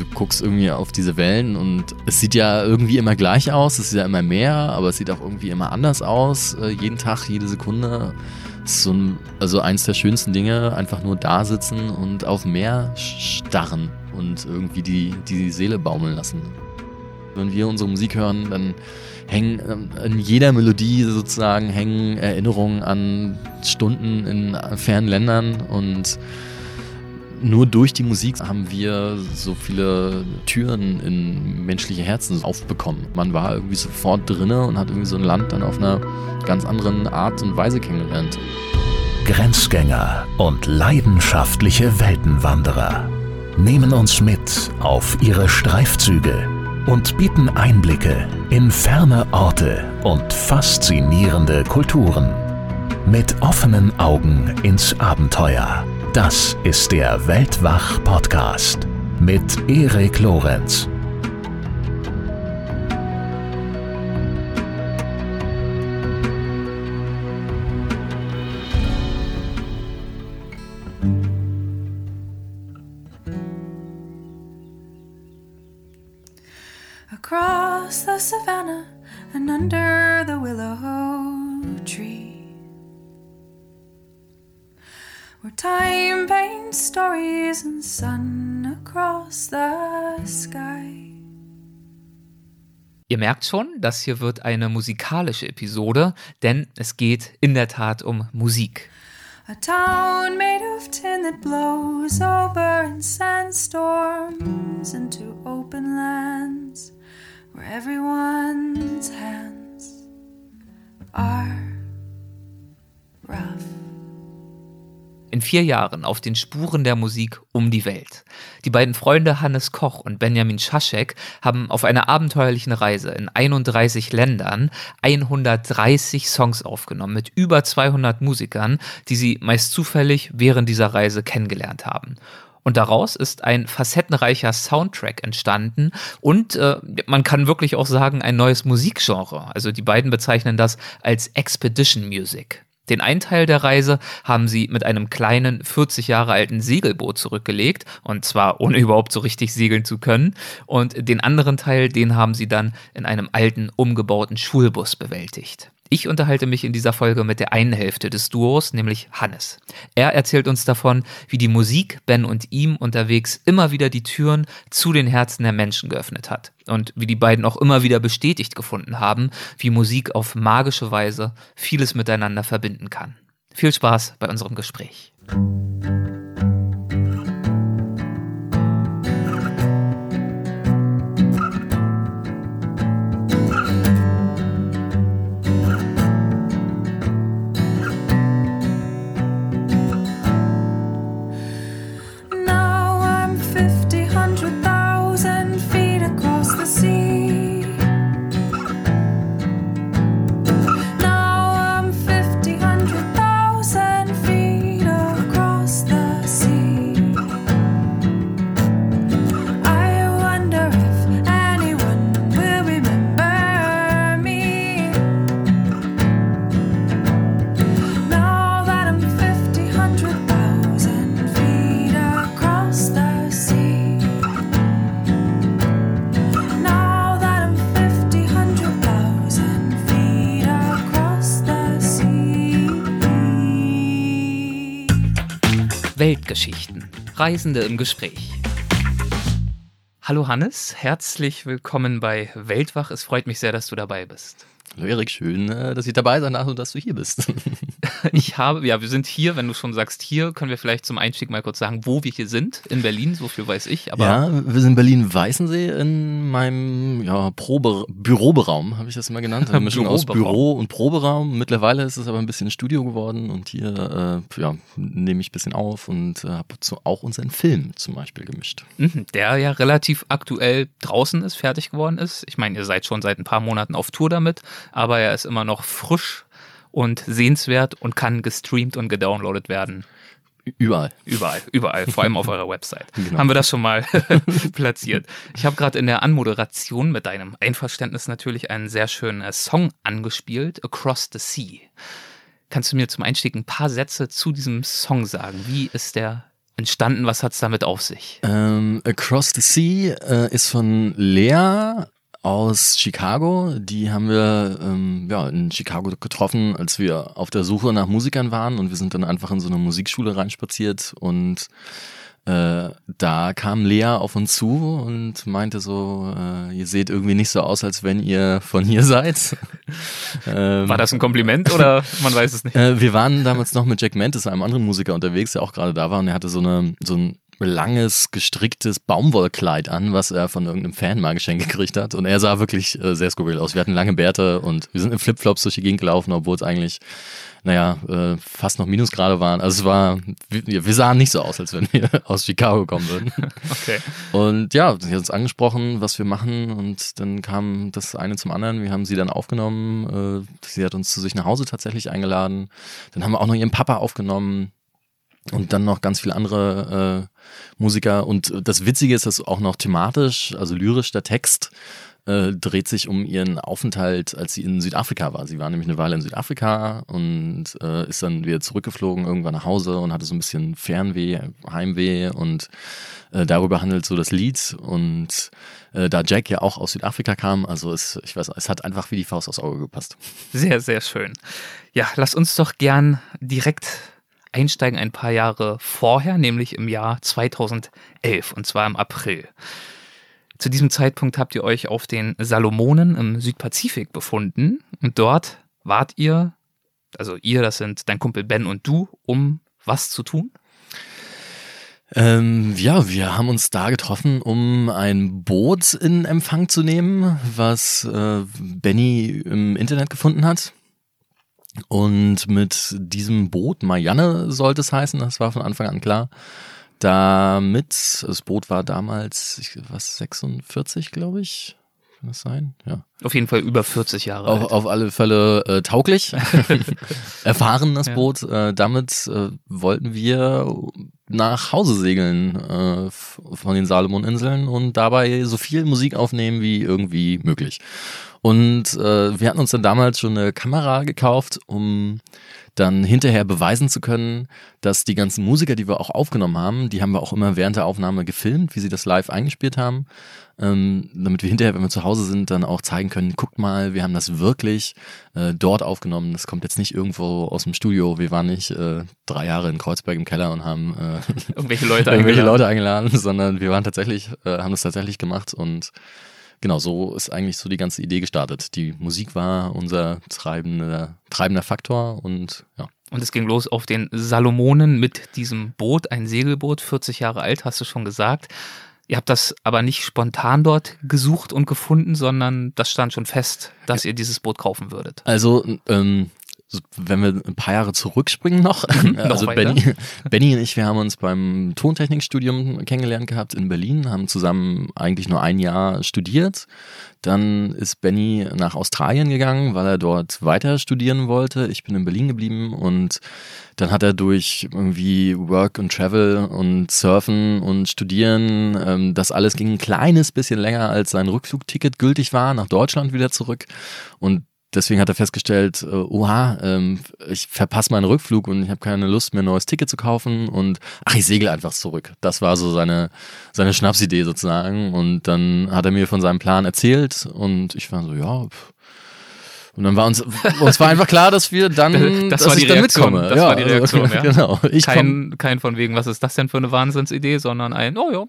du guckst irgendwie auf diese Wellen und es sieht ja irgendwie immer gleich aus, es ist ja immer mehr, aber es sieht auch irgendwie immer anders aus, äh, jeden Tag, jede Sekunde. So ein, also eins der schönsten Dinge, einfach nur da sitzen und auf Meer starren und irgendwie die, die Seele baumeln lassen. Wenn wir unsere Musik hören, dann hängen ähm, in jeder Melodie sozusagen hängen Erinnerungen an Stunden in fernen Ländern und nur durch die Musik haben wir so viele Türen in menschliche Herzen aufbekommen. Man war irgendwie sofort drinne und hat irgendwie so ein Land dann auf einer ganz anderen Art und Weise kennengelernt. Grenzgänger und leidenschaftliche Weltenwanderer nehmen uns mit auf ihre Streifzüge und bieten Einblicke in ferne Orte und faszinierende Kulturen. Mit offenen Augen ins Abenteuer das ist der Weltwach-Podcast mit Erik Lorenz. Sun across the sky. Ihr merkt schon, das hier wird eine musikalische Episode, denn es geht in der Tat um Musik. A town made of tin that blows over in sandstorms into open lands where everyone's hands are rough in vier Jahren auf den Spuren der Musik um die Welt. Die beiden Freunde Hannes Koch und Benjamin Schaschek haben auf einer abenteuerlichen Reise in 31 Ländern 130 Songs aufgenommen mit über 200 Musikern, die sie meist zufällig während dieser Reise kennengelernt haben. Und daraus ist ein facettenreicher Soundtrack entstanden und äh, man kann wirklich auch sagen, ein neues Musikgenre. Also die beiden bezeichnen das als Expedition Music. Den einen Teil der Reise haben sie mit einem kleinen 40 Jahre alten Segelboot zurückgelegt und zwar ohne überhaupt so richtig segeln zu können und den anderen Teil, den haben sie dann in einem alten umgebauten Schulbus bewältigt. Ich unterhalte mich in dieser Folge mit der einen Hälfte des Duos, nämlich Hannes. Er erzählt uns davon, wie die Musik Ben und ihm unterwegs immer wieder die Türen zu den Herzen der Menschen geöffnet hat und wie die beiden auch immer wieder bestätigt gefunden haben, wie Musik auf magische Weise vieles miteinander verbinden kann. Viel Spaß bei unserem Gespräch. Reisende im Gespräch. Hallo Hannes, herzlich willkommen bei Weltwach. Es freut mich sehr, dass du dabei bist. Hallo Erik, schön, äh, dass ich dabei sein darf und dass du hier bist. ich habe, ja, wir sind hier, wenn du schon sagst hier, können wir vielleicht zum Einstieg mal kurz sagen, wo wir hier sind. In Berlin, so viel weiß ich. Aber ja, wir sind in Berlin-Weißensee in meinem ja, Probe Büroberaum, habe ich das immer genannt. Eine Mischung aus Büro und Proberaum. Mittlerweile ist es aber ein bisschen Studio geworden und hier äh, ja, nehme ich ein bisschen auf und äh, habe auch unseren Film zum Beispiel gemischt. Mhm, der ja relativ aktuell draußen ist, fertig geworden ist. Ich meine, ihr seid schon seit ein paar Monaten auf Tour damit aber er ist immer noch frisch und sehenswert und kann gestreamt und gedownloadet werden. Überall. Überall, überall, vor allem auf eurer Website. Genau. Haben wir das schon mal platziert. Ich habe gerade in der Anmoderation mit deinem Einverständnis natürlich einen sehr schönen äh, Song angespielt, Across the Sea. Kannst du mir zum Einstieg ein paar Sätze zu diesem Song sagen? Wie ist der entstanden? Was hat es damit auf sich? Ähm, Across the Sea äh, ist von Lea aus Chicago. Die haben wir ähm, ja, in Chicago getroffen, als wir auf der Suche nach Musikern waren und wir sind dann einfach in so eine Musikschule reinspaziert und äh, da kam Lea auf uns zu und meinte so, äh, ihr seht irgendwie nicht so aus, als wenn ihr von hier seid. ähm, War das ein Kompliment oder man weiß es nicht? Äh, wir waren damals noch mit Jack Mantis, einem anderen Musiker unterwegs, der auch gerade da war und er hatte so eine so ein langes, gestricktes Baumwollkleid an, was er von irgendeinem Fan mal geschenkt gekriegt hat. Und er sah wirklich äh, sehr skurril aus. Wir hatten lange Bärte und wir sind in Flipflops durch die Gegend gelaufen, obwohl es eigentlich, naja, äh, fast noch Minusgrade waren. Also es war, wir, wir, sahen nicht so aus, als wenn wir aus Chicago kommen würden. Okay. Und ja, sie hat uns angesprochen, was wir machen und dann kam das eine zum anderen. Wir haben sie dann aufgenommen. Äh, sie hat uns zu sich nach Hause tatsächlich eingeladen. Dann haben wir auch noch ihren Papa aufgenommen und dann noch ganz viele andere äh, Musiker. Und das Witzige ist, dass auch noch thematisch, also lyrisch der Text äh, dreht sich um ihren Aufenthalt, als sie in Südafrika war. Sie war nämlich eine Weile in Südafrika und äh, ist dann wieder zurückgeflogen irgendwann nach Hause und hatte so ein bisschen Fernweh, Heimweh und äh, darüber handelt so das Lied und äh, da Jack ja auch aus Südafrika kam, also es, ich weiß, es hat einfach wie die Faust aufs Auge gepasst. Sehr, sehr schön. Ja, lass uns doch gern direkt einsteigen ein paar Jahre vorher, nämlich im Jahr 2011 und zwar im April. Zu diesem Zeitpunkt habt ihr euch auf den Salomonen im Südpazifik befunden und dort wart ihr, also ihr, das sind dein Kumpel Ben und du, um was zu tun? Ähm, ja, wir haben uns da getroffen, um ein Boot in Empfang zu nehmen, was äh, Benny im Internet gefunden hat. Und mit diesem Boot, Marianne sollte es heißen, das war von Anfang an klar, damit, das Boot war damals, ich, was, 46, glaube ich, kann das sein? Ja. Auf jeden Fall über 40 Jahre auf, alt. Auf alle Fälle äh, tauglich, erfahren das ja. Boot. Äh, damit äh, wollten wir nach Hause segeln äh, von den Salomoninseln und dabei so viel Musik aufnehmen wie irgendwie möglich. Und äh, wir hatten uns dann damals schon eine Kamera gekauft, um dann hinterher beweisen zu können, dass die ganzen Musiker, die wir auch aufgenommen haben, die haben wir auch immer während der Aufnahme gefilmt, wie sie das live eingespielt haben, ähm, damit wir hinterher, wenn wir zu Hause sind, dann auch zeigen können, guckt mal, wir haben das wirklich äh, dort aufgenommen. Das kommt jetzt nicht irgendwo aus dem Studio. Wir waren nicht äh, drei Jahre in Kreuzberg im Keller und haben äh, irgendwelche Leute irgendwelche Leute eingeladen, sondern wir waren tatsächlich, äh, haben das tatsächlich gemacht und genau, so ist eigentlich so die ganze Idee gestartet. Die Musik war unser treibender, treibender Faktor und ja. Und es ging los auf den Salomonen mit diesem Boot, ein Segelboot, 40 Jahre alt, hast du schon gesagt. Ihr habt das aber nicht spontan dort gesucht und gefunden, sondern das stand schon fest, dass ihr dieses Boot kaufen würdet. Also ähm, wenn wir ein paar Jahre zurückspringen noch, also Benny, Benny und ich, wir haben uns beim Tontechnikstudium kennengelernt gehabt in Berlin, haben zusammen eigentlich nur ein Jahr studiert. Dann ist Benny nach Australien gegangen, weil er dort weiter studieren wollte. Ich bin in Berlin geblieben und dann hat er durch irgendwie Work und Travel und Surfen und Studieren, ähm, das alles ging ein kleines bisschen länger, als sein Rückflugticket gültig war, nach Deutschland wieder zurück. Und deswegen hat er festgestellt, äh, oha, ähm, ich verpasse meinen Rückflug und ich habe keine Lust mehr, ein neues Ticket zu kaufen und ach, ich segel einfach zurück. Das war so seine, seine Schnapsidee sozusagen. Und dann hat er mir von seinem Plan erzählt und ich war so, ja, pff, und dann war uns, uns war einfach klar, dass wir dann, das dass war die ich Reaktion, dann mitkomme. Das ja, war die Reaktion, also, ja. Genau. Ich kein, kein von wegen, was ist das denn für eine Wahnsinnsidee, sondern ein, oh ja,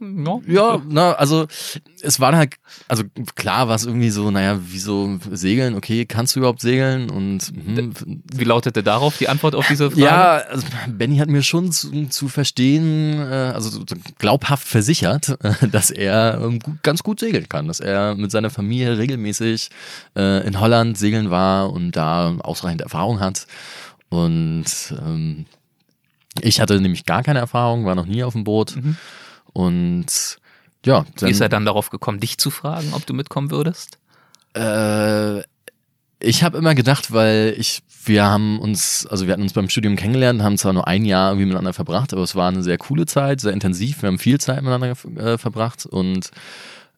ja. Ja, na, also es war halt, also klar war es irgendwie so, naja, wieso segeln, okay, kannst du überhaupt segeln? Und hm, wie lautete darauf die Antwort auf diese Frage? Ja, also Benny hat mir schon zu, zu verstehen, äh, also glaubhaft versichert, dass er ähm, ganz gut segeln kann, dass er mit seiner Familie regelmäßig äh, in Holland segeln war und da ausreichend Erfahrung hat. Und ähm, ich hatte nämlich gar keine Erfahrung, war noch nie auf dem Boot. Mhm. Und ja. Dann, Wie ist er dann darauf gekommen, dich zu fragen, ob du mitkommen würdest? Äh, ich habe immer gedacht, weil ich, wir haben uns, also wir hatten uns beim Studium kennengelernt, haben zwar nur ein Jahr irgendwie miteinander verbracht, aber es war eine sehr coole Zeit, sehr intensiv. Wir haben viel Zeit miteinander äh, verbracht und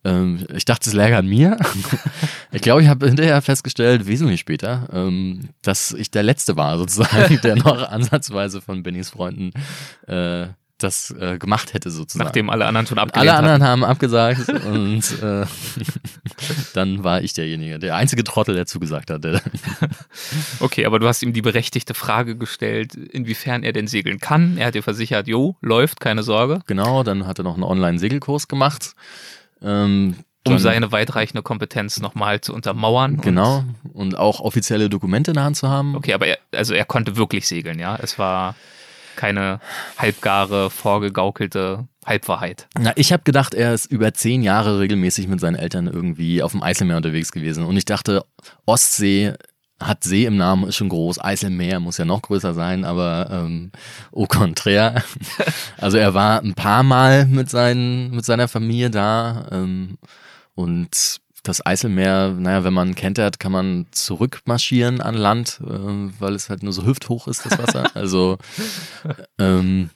ähm, ich dachte, es läge an mir. ich glaube, ich habe hinterher festgestellt, wesentlich später, ähm, dass ich der Letzte war, sozusagen, der noch ansatzweise von Bennys Freunden äh, das äh, gemacht hätte sozusagen. Nachdem alle anderen schon abgelehnt Alle anderen hatten. haben abgesagt und äh, dann war ich derjenige, der einzige Trottel, der zugesagt hat. Okay, aber du hast ihm die berechtigte Frage gestellt, inwiefern er denn segeln kann. Er hat dir versichert, jo, läuft, keine Sorge. genau, dann hat er noch einen Online-Segelkurs gemacht. Ähm, Um seine weitreichende Kompetenz nochmal zu untermauern. Genau. Und auch offizielle Dokumente in der Hand zu haben. Und, okay, aber er, also er konnte wirklich segeln, ja. Es war keine halbgare, vorgegaukelte Halbwahrheit. Na, ich habe gedacht, er ist über zehn Jahre regelmäßig mit seinen Eltern irgendwie auf dem Eiselmeer unterwegs gewesen. Und ich dachte, Ostsee hat See im Namen, ist schon groß. Eiselmeer muss ja noch größer sein, aber ähm, au contraire. Also er war ein paar Mal mit, seinen, mit seiner Familie da. Ähm, und das Eiselmeer, naja, wenn man kentert, kann man zurückmarschieren an Land, äh, weil es halt nur so hüfthoch ist, das Wasser. Also ähm,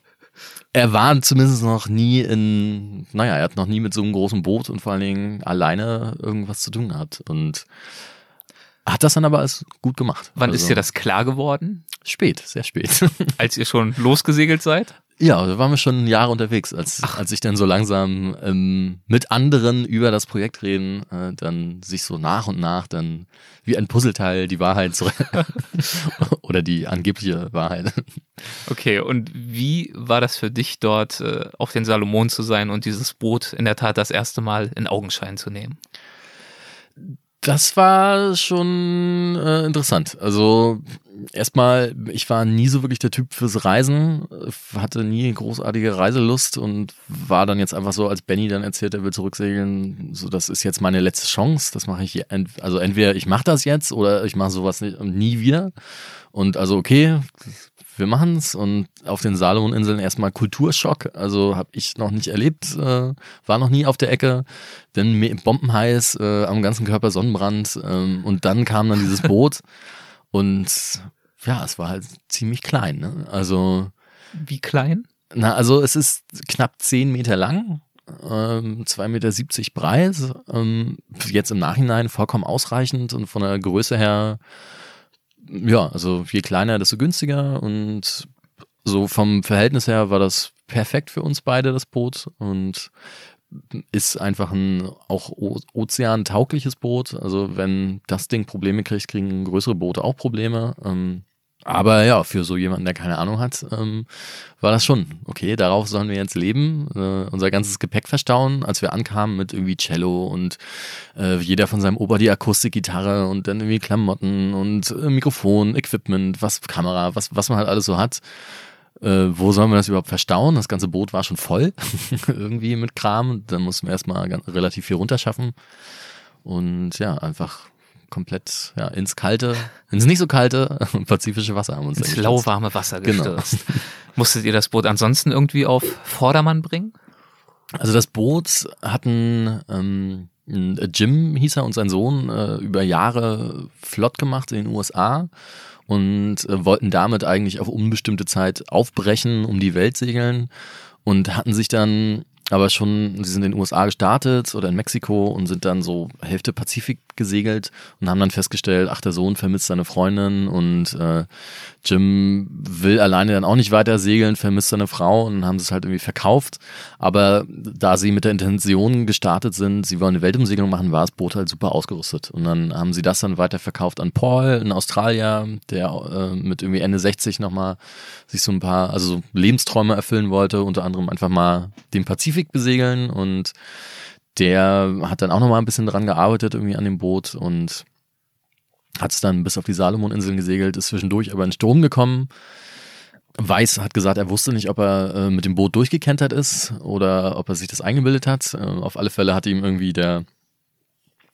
er war zumindest noch nie in, naja, er hat noch nie mit so einem großen Boot und vor allen Dingen alleine irgendwas zu tun gehabt. Und hat das dann aber alles gut gemacht. Wann Also ist dir das klar geworden? Spät, sehr spät. Als ihr schon losgesegelt seid? ja, da waren wir schon Jahre unterwegs, als, als ich dann so langsam ähm, mit anderen über das Projekt reden, äh, dann sich so nach und nach dann wie ein Puzzleteil die Wahrheit zurück oder die angebliche Wahrheit. Okay, und wie war das für dich dort äh, auf den Salomon zu sein und dieses Boot in der Tat das erste Mal in Augenschein zu nehmen? Das war schon äh, interessant. Also erstmal, ich war nie so wirklich der Typ fürs Reisen, hatte nie großartige Reiselust und war dann jetzt einfach so, als Benny dann erzählt, er will zurücksegeln, so das ist jetzt meine letzte Chance. Das mache ich, ent also entweder ich mache das jetzt oder ich mache sowas nie wieder. Und also okay, wir machen's und auf den Salomoninseln erstmal Kulturschock, also habe ich noch nicht erlebt, äh, war noch nie auf der Ecke, dann me- bombenheiß, äh, am ganzen Körper Sonnenbrand ähm, und dann kam dann dieses Boot und ja, es war halt ziemlich klein, ne? Also Wie klein? na, also es ist knapp 10 Meter lang, ähm, 2,70 Meter breit. Ähm, jetzt im Nachhinein vollkommen ausreichend und von der Größe her, ja, also je kleiner, desto günstiger. Und so vom Verhältnis her war das perfekt für uns beide, das Boot. Und ist einfach ein auch ozeantaugliches Boot. Also wenn das Ding Probleme kriegt, kriegen größere Boote auch Probleme. Ähm, aber ja, für so jemanden, der keine Ahnung hat, ähm, war das schon, okay, darauf sollen wir jetzt leben, äh, unser ganzes Gepäck verstauen, als wir ankamen mit irgendwie Cello und äh, jeder von seinem Opa die Akustikgitarre und dann irgendwie Klamotten und äh, Mikrofon, Equipment, was Kamera, was, was man halt alles so hat. Äh, wo sollen wir das überhaupt verstauen? Das ganze Boot war schon voll, irgendwie mit Kram. Dann mussten wir erstmal relativ viel runterschaffen. Und ja, einfach komplett ja, ins kalte, ins nicht so kalte pazifische Wasser haben wir uns Ins lauwarme Wasser Genau. gestürzt. Musstet ihr das Boot ansonsten irgendwie auf Vordermann bringen? Also das Boot hatten ähm, Jim hieß er und sein Sohn äh, über Jahre flott gemacht in den USA und äh, wollten damit eigentlich auf unbestimmte Zeit aufbrechen, um die Welt segeln und hatten sich dann aber schon, sie sind in den USA gestartet oder in Mexiko und sind dann so Hälfte Pazifik gesegelt und haben dann festgestellt, ach, der Sohn vermisst seine Freundin und äh, Jim will alleine dann auch nicht weiter segeln, vermisst seine Frau und haben es halt irgendwie verkauft. Aber da sie mit der Intention gestartet sind, sie wollen eine Weltumsegelung machen, war das Boot halt super ausgerüstet. Und dann haben sie das dann weiterverkauft an Paul, ein Australier, der äh, mit irgendwie Ende 60 nochmal sich so ein paar, also so Lebensträume erfüllen wollte, unter anderem einfach mal den Pazifik besegeln und der hat dann auch nochmal ein bisschen dran gearbeitet irgendwie an dem Boot und hat es dann bis auf die Salomoninseln gesegelt, ist zwischendurch aber in Sturm gekommen. Weiß hat gesagt, er wusste nicht, ob er äh, mit dem Boot durchgekentert ist oder ob er sich das eingebildet hat. Äh, auf alle Fälle hat ihm irgendwie der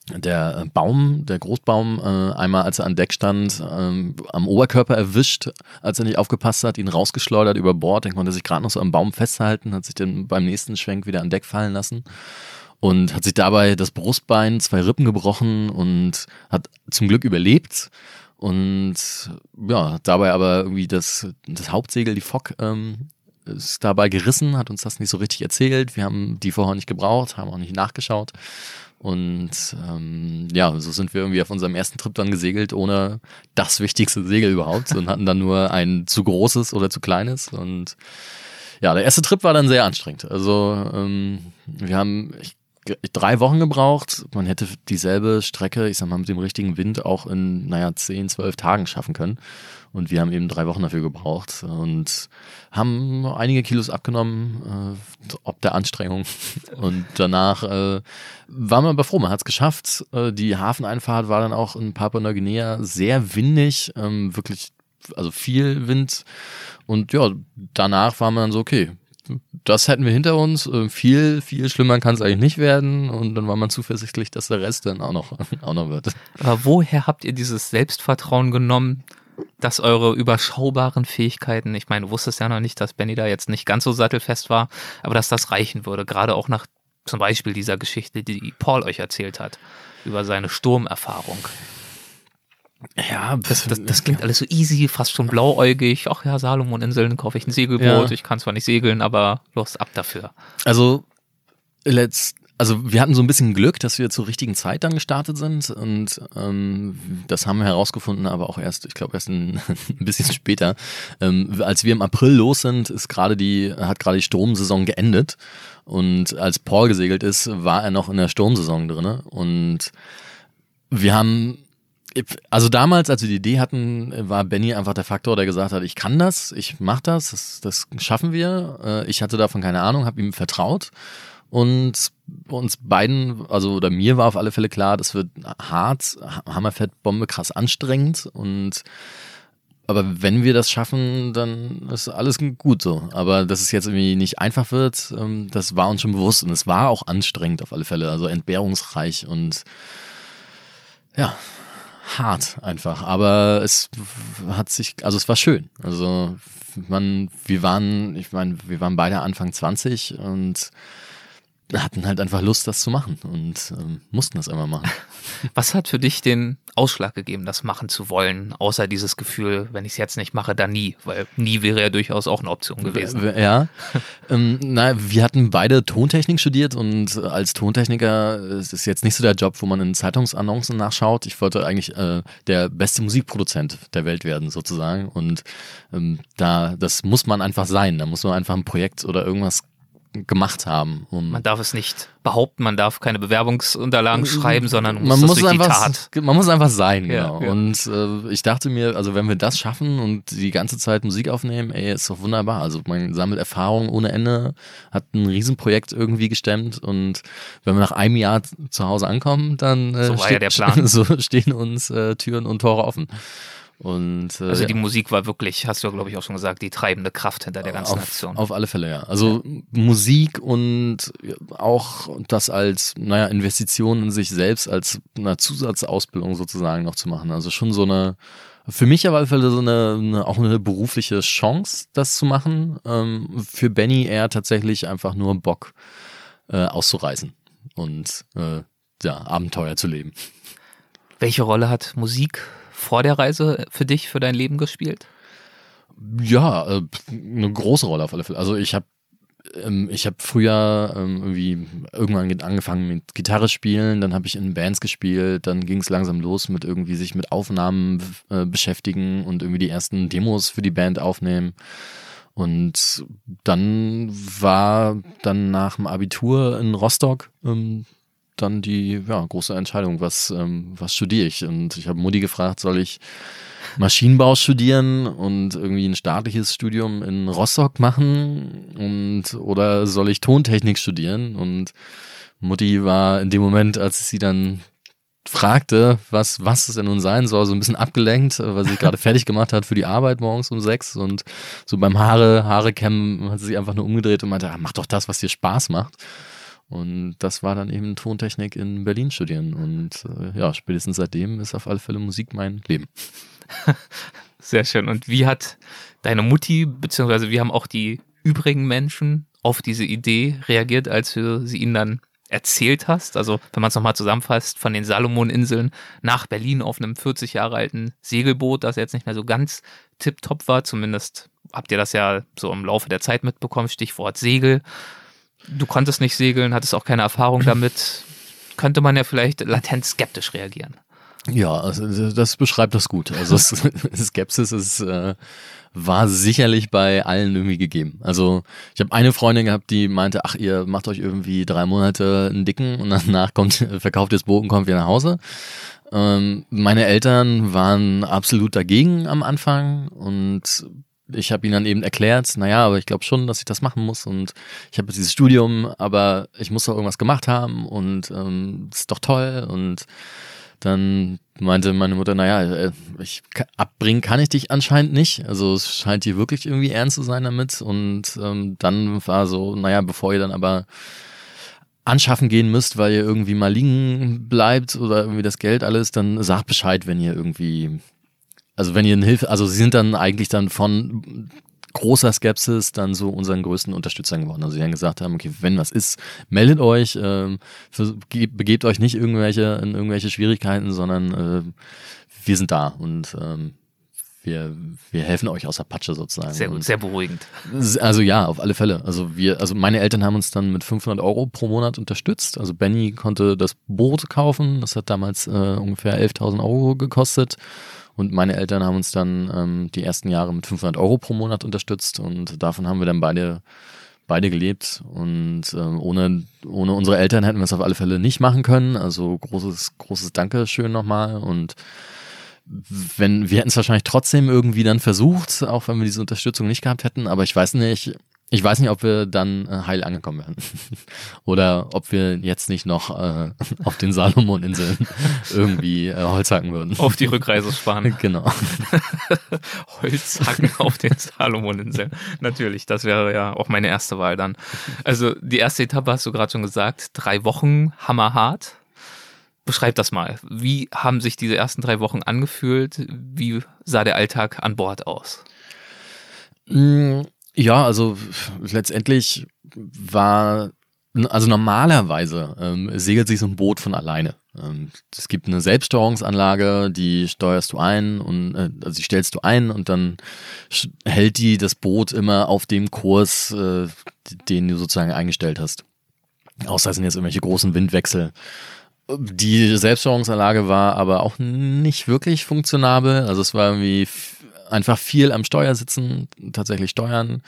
der Baum, der Großbaum, äh, einmal als er an Deck stand, ähm, am Oberkörper erwischt, als er nicht aufgepasst hat, ihn rausgeschleudert über Bord, dann konnte er sich gerade noch so am Baum festhalten, hat sich dann beim nächsten Schwenk wieder an Deck fallen lassen und hat sich dabei das Brustbein, zwei Rippen gebrochen und hat zum Glück überlebt und ja, dabei aber irgendwie das, das Hauptsegel, die Fock, ähm, ist dabei gerissen, hat uns das nicht so richtig erzählt. Wir haben die vorher nicht gebraucht, haben auch nicht nachgeschaut. Und ähm, ja, so sind wir irgendwie auf unserem ersten Trip dann gesegelt, ohne das wichtigste Segel überhaupt und hatten dann nur ein zu großes oder zu kleines. Und Ja, der erste Trip war dann sehr anstrengend. Also ähm, wir haben drei Wochen gebraucht. Man hätte dieselbe Strecke, ich sag mal, mit dem richtigen Wind auch in, naja, zehn, zwölf Tagen schaffen können. Und wir haben eben drei Wochen dafür gebraucht und haben einige Kilos abgenommen, äh, ob der Anstrengung. Und danach äh, waren wir aber froh, man hat es geschafft. Äh, die Hafeneinfahrt war dann auch in Papua-Neuguinea sehr windig, ähm, wirklich, also viel Wind. Und ja, danach war man dann so, okay, das hätten wir hinter uns. Äh, viel, viel schlimmer kann es eigentlich nicht werden. Und dann war man zuversichtlich, dass der Rest dann auch noch, auch noch wird. Aber woher habt ihr dieses Selbstvertrauen genommen, dass eure überschaubaren Fähigkeiten, ich meine, du wusstest ja noch nicht, dass Benny da jetzt nicht ganz so sattelfest war, aber dass das reichen würde, gerade auch nach zum Beispiel dieser Geschichte, die Paul euch erzählt hat, über seine Sturmerfahrung. Ja, das, das, das klingt alles so easy, fast schon blauäugig. Ach ja, Salomon-Inseln kaufe ich ein Segelboot. Ja. Ich kann zwar nicht segeln, aber los, ab dafür. Also, letzt, also wir hatten so ein bisschen Glück, dass wir zur richtigen Zeit dann gestartet sind und ähm, das haben wir herausgefunden, aber auch erst, ich glaube erst ein, ein, bisschen später. Ähm, als wir im April los sind, ist gerade die hat gerade die Sturmsaison geendet und als Paul gesegelt ist, war er noch in der Sturmsaison drinne und wir haben also damals, als wir die Idee hatten, war Benny einfach der Faktor, der gesagt hat, ich kann das, ich mach das, das, das schaffen wir. Äh, ich hatte davon keine Ahnung, habe ihm vertraut und uns beiden, also oder mir war auf alle Fälle klar, das wird hart, Hammerfett, Bombe, krass anstrengend und aber wenn wir das schaffen, dann ist alles gut so. Aber dass es jetzt irgendwie nicht einfach wird, ähm, das war uns schon bewusst und es war auch anstrengend auf alle Fälle, also entbehrungsreich und ja, hart einfach. Aber es hat sich, also es war schön. Also man, wir waren, ich meine, wir waren beide Anfang 20 und hatten halt einfach Lust, das zu machen und ähm, mussten das einmal machen. Was hat für dich den Ausschlag gegeben, das machen zu wollen, außer dieses Gefühl, wenn ich es jetzt nicht mache, dann nie, weil nie wäre ja durchaus auch eine Option gewesen. Ja, ähm, na, wir hatten beide Tontechnik studiert und als Tontechniker ist es jetzt nicht so der Job, wo man in Zeitungsannoncen nachschaut. Ich wollte eigentlich äh, der beste Musikproduzent der Welt werden sozusagen und ähm, da das muss man einfach sein. Da muss man einfach ein Projekt oder irgendwas gemacht haben. Um man darf es nicht behaupten, man darf keine Bewerbungsunterlagen schreiben, sondern muss man muss einfach, Man muss einfach sein, ja, genau. Ja. Und äh, ich dachte mir, also wenn wir das schaffen und die ganze Zeit Musik aufnehmen, ey, ist doch wunderbar. Also man sammelt Erfahrung ohne Ende, hat ein Riesenprojekt irgendwie gestemmt und wenn wir nach einem Jahr zu Hause ankommen, dann äh, so steht, ja so stehen uns äh, Türen und Tore offen. Und, äh, also die Musik war wirklich, hast du ja glaube ich auch schon gesagt, die treibende Kraft hinter der ganzen auf, Aktion. Auf alle Fälle, ja. Also ja. Musik und auch das als, naja, Investition in sich selbst, als eine Zusatzausbildung sozusagen noch zu machen. Also schon so eine, für mich auf alle Fälle so eine, eine auch eine berufliche Chance, das zu machen. Ähm, für Benny eher tatsächlich einfach nur Bock äh, auszureisen und äh, ja, Abenteuer zu leben. Welche Rolle hat Musik vor der Reise für dich, für dein Leben gespielt? Ja, äh, eine große Rolle auf alle Fälle. Also ich habe ähm, ich habe früher ähm, irgendwie irgendwann angefangen mit Gitarre spielen, dann habe ich in Bands gespielt, dann ging es langsam los mit irgendwie sich mit Aufnahmen äh, beschäftigen und irgendwie die ersten Demos für die Band aufnehmen. Und dann war dann nach dem Abitur in Rostock ähm, dann die ja, große Entscheidung, was, ähm, was studiere ich? Und ich habe Mutti gefragt, soll ich Maschinenbau studieren und irgendwie ein staatliches Studium in Rostock machen und oder soll ich Tontechnik studieren? Und Mutti war in dem Moment, als sie dann fragte, was, was es denn nun sein soll, so ein bisschen abgelenkt, weil sie gerade fertig gemacht hat für die Arbeit morgens um sechs und so beim Haare, Haare kämmen hat sie sich einfach nur umgedreht und meinte, ah, mach doch das, was dir Spaß macht. Und das war dann eben Tontechnik in Berlin studieren. Und äh, ja, spätestens seitdem ist auf alle Fälle Musik mein Leben. Sehr schön. Und wie hat deine Mutti, beziehungsweise wie haben auch die übrigen Menschen auf diese Idee reagiert, als du sie ihnen dann erzählt hast? Also, wenn man es nochmal zusammenfasst, von den Salomoninseln nach Berlin auf einem 40 Jahre alten Segelboot, das jetzt nicht mehr so ganz tipptopp war. Zumindest habt ihr das ja so im Laufe der Zeit mitbekommen. Stichwort Segel. Du konntest nicht segeln, hattest auch keine Erfahrung damit. Könnte man ja vielleicht latent skeptisch reagieren. Ja, also das beschreibt das gut. Also Skepsis ist, äh, war sicherlich bei allen irgendwie gegeben. Also ich habe eine Freundin gehabt, die meinte, ach, ihr macht euch irgendwie drei Monate einen Dicken und danach kommt, verkauft ihr das Boot und kommt wieder nach Hause. Ähm, meine Eltern waren absolut dagegen am Anfang und ich habe ihnen dann eben erklärt, naja, aber ich glaube schon, dass ich das machen muss und ich habe dieses Studium, aber ich muss doch irgendwas gemacht haben und ähm, ist doch toll und dann meinte meine Mutter, naja, äh, ich, abbringen kann ich dich anscheinend nicht. Also es scheint dir wirklich irgendwie ernst zu sein damit. Und ähm, dann war so, naja, bevor ihr dann aber anschaffen gehen müsst, weil ihr irgendwie mal liegen bleibt oder irgendwie das Geld alles, dann sagt Bescheid, wenn ihr irgendwie, also wenn ihr eine Hilfe, also sie sind dann eigentlich dann von großer Skepsis dann so unseren größten Unterstützern geworden. Also sie haben gesagt haben, okay, wenn was ist, meldet euch, äh, für, begebt euch nicht irgendwelche in irgendwelche Schwierigkeiten, sondern äh, wir sind da und ähm, wir, wir helfen euch aus der Patsche sozusagen. Sehr gut, sehr beruhigend. Also ja, auf alle Fälle. Also wir, also meine Eltern haben uns dann mit 500 Euro pro Monat unterstützt. Also Benny konnte das Boot kaufen. Das hat damals äh, ungefähr 11.000 Euro gekostet. Und meine Eltern haben uns dann ähm, die ersten Jahre mit 500 Euro pro Monat unterstützt und davon haben wir dann beide beide gelebt. Und ähm, ohne, ohne unsere Eltern hätten wir es auf alle Fälle nicht machen können. Also großes, großes Dankeschön nochmal. Und wenn wir hätten es wahrscheinlich trotzdem irgendwie dann versucht, auch wenn wir diese Unterstützung nicht gehabt hätten, aber ich weiß nicht, ich weiß nicht, ob wir dann äh, heil angekommen wären. Oder ob wir jetzt nicht noch äh, auf den Salomon-Inseln irgendwie äh, Holz hacken würden. Auf die Rückreise sparen. Genau. Holz hacken auf den Salomon-Inseln. Natürlich, das wäre ja auch meine erste Wahl dann. Also die erste Etappe hast du gerade schon gesagt. Drei Wochen hammerhart. Beschreib das mal. Wie haben sich diese ersten drei Wochen angefühlt? Wie sah der Alltag an Bord aus? Mm, ja, also letztendlich war, also normalerweise ähm, segelt sich so ein Boot von alleine. Ähm, es gibt eine Selbststeuerungsanlage, die steuerst du ein und äh, also die stellst du ein und dann hält die das Boot immer auf dem Kurs, äh, den du sozusagen eingestellt hast. Außer es sind jetzt irgendwelche großen Windwechsel. Die Selbststeuerungsanlage war aber auch nicht wirklich funktionabel. Also es war irgendwie einfach viel am Steuer sitzen, tatsächlich steuern,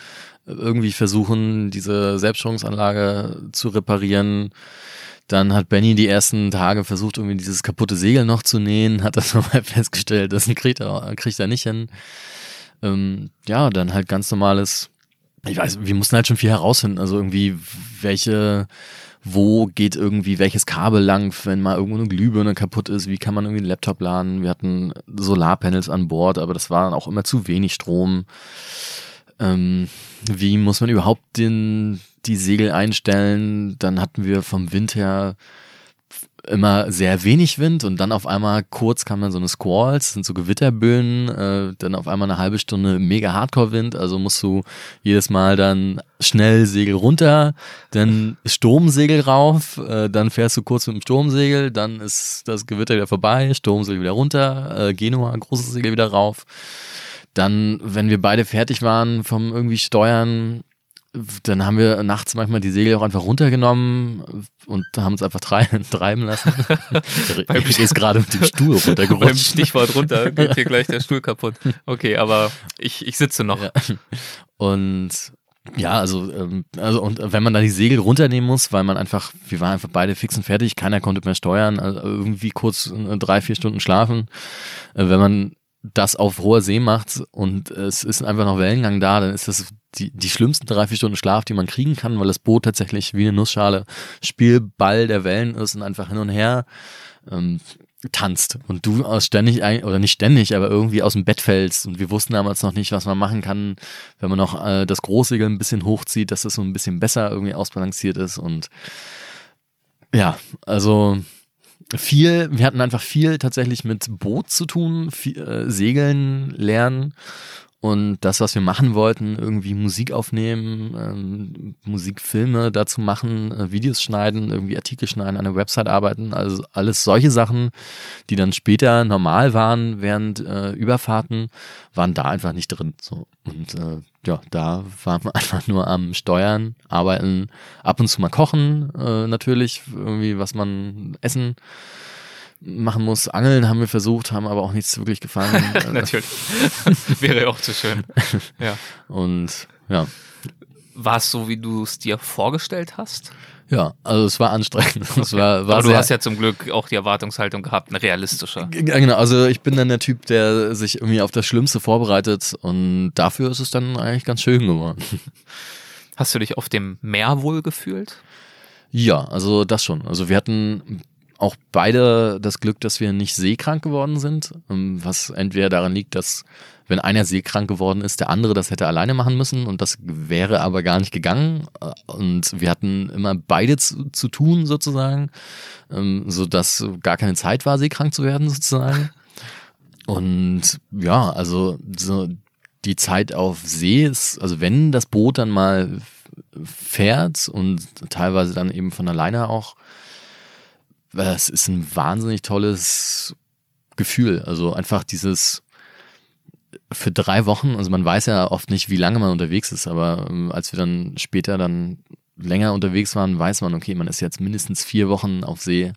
irgendwie versuchen, diese Selbststeuerungsanlage zu reparieren. Dann hat Benny die ersten Tage versucht, irgendwie dieses kaputte Segel noch zu nähen, hat das nochmal festgestellt, das kriegt er, kriegt er nicht hin. Ähm, ja, dann halt ganz normales, ich weiß, wir mussten halt schon viel herausfinden, also irgendwie welche wo geht irgendwie welches Kabel lang, wenn mal irgendwo eine Glühbirne kaputt ist, wie kann man irgendwie einen Laptop laden. Wir hatten Solarpanels an Bord, aber das war auch immer zu wenig Strom. Ähm, wie muss man überhaupt den, die Segel einstellen? Dann hatten wir vom Wind her immer sehr wenig Wind und dann auf einmal kurz kam dann so eine Squalls, sind so Gewitterböen, äh, dann auf einmal eine halbe Stunde mega Hardcore-Wind, also musst du jedes Mal dann schnell Segel runter, dann Sturmsegel rauf, äh, dann fährst du kurz mit dem Sturmsegel, dann ist das Gewitter wieder vorbei, Sturmsegel wieder runter, äh, Genua, großes Segel wieder rauf. Dann, wenn wir beide fertig waren vom irgendwie Steuern, dann haben wir nachts manchmal die Segel auch einfach runtergenommen und haben uns einfach treiben lassen. ich ist gerade mit dem Stuhl runtergerutscht. Beim Stichwort runter geht hier gleich der Stuhl kaputt. Okay, aber ich, ich sitze noch. Ja. Und ja, also, ähm, also und wenn man da die Segel runternehmen muss, weil man einfach, wir waren einfach beide fix und fertig, keiner konnte mehr steuern, also irgendwie kurz äh, drei, vier Stunden schlafen. Äh, wenn man das auf hoher See macht und es ist einfach noch Wellengang da, dann ist das die, die schlimmsten drei, vier Stunden Schlaf, die man kriegen kann, weil das Boot tatsächlich wie eine Nussschale Spielball der Wellen ist und einfach hin und her ähm, tanzt. Und du aus ständig oder nicht ständig, aber irgendwie aus dem Bett fällst. Und wir wussten damals noch nicht, was man machen kann, wenn man noch äh, das Großsegel ein bisschen hochzieht, dass das so ein bisschen besser irgendwie ausbalanciert ist. Und ja, also viel, wir hatten einfach viel tatsächlich mit Boot zu tun, viel, äh, Segeln lernen und das, was wir machen wollten, irgendwie Musik aufnehmen, ähm, Musikfilme dazu machen, äh, Videos schneiden, irgendwie Artikel schneiden, an der Website arbeiten, also alles solche Sachen, die dann später normal waren während äh, Überfahrten, waren da einfach nicht drin. So. Und äh, ja, da waren wir einfach nur am Steuern, arbeiten, ab und zu mal kochen, äh, natürlich, irgendwie was man essen machen muss. Angeln haben wir versucht, haben aber auch nichts wirklich gefallen. Natürlich. Wäre ja auch zu schön. Ja. Und ja. War es so, wie du es dir vorgestellt hast? Ja, also es war anstrengend. Es war, war Aber du hast ja zum Glück auch die Erwartungshaltung gehabt, eine realistische. Genau, also ich bin dann der Typ, der sich irgendwie auf das Schlimmste vorbereitet und dafür ist es dann eigentlich ganz schön geworden. Hast du dich auf dem Meer wohl gefühlt? Ja, also das schon. Also wir hatten auch beide das Glück, dass wir nicht seekrank geworden sind, ähm, was entweder daran liegt, dass wenn einer seekrank geworden ist, der andere das hätte alleine machen müssen. Und das wäre aber gar nicht gegangen. Äh, und wir hatten immer beide zu, zu tun sozusagen, ähm, so dass gar keine Zeit war, seekrank zu werden sozusagen. Und ja, also so die Zeit auf See ist, also wenn das Boot dann mal fährt und teilweise dann eben von alleine auch, es ist ein wahnsinnig tolles Gefühl. Also einfach dieses für drei Wochen, also man weiß ja oft nicht, wie lange man unterwegs ist, aber ähm, als wir dann später dann länger unterwegs waren, weiß man, okay, man ist jetzt mindestens vier Wochen auf See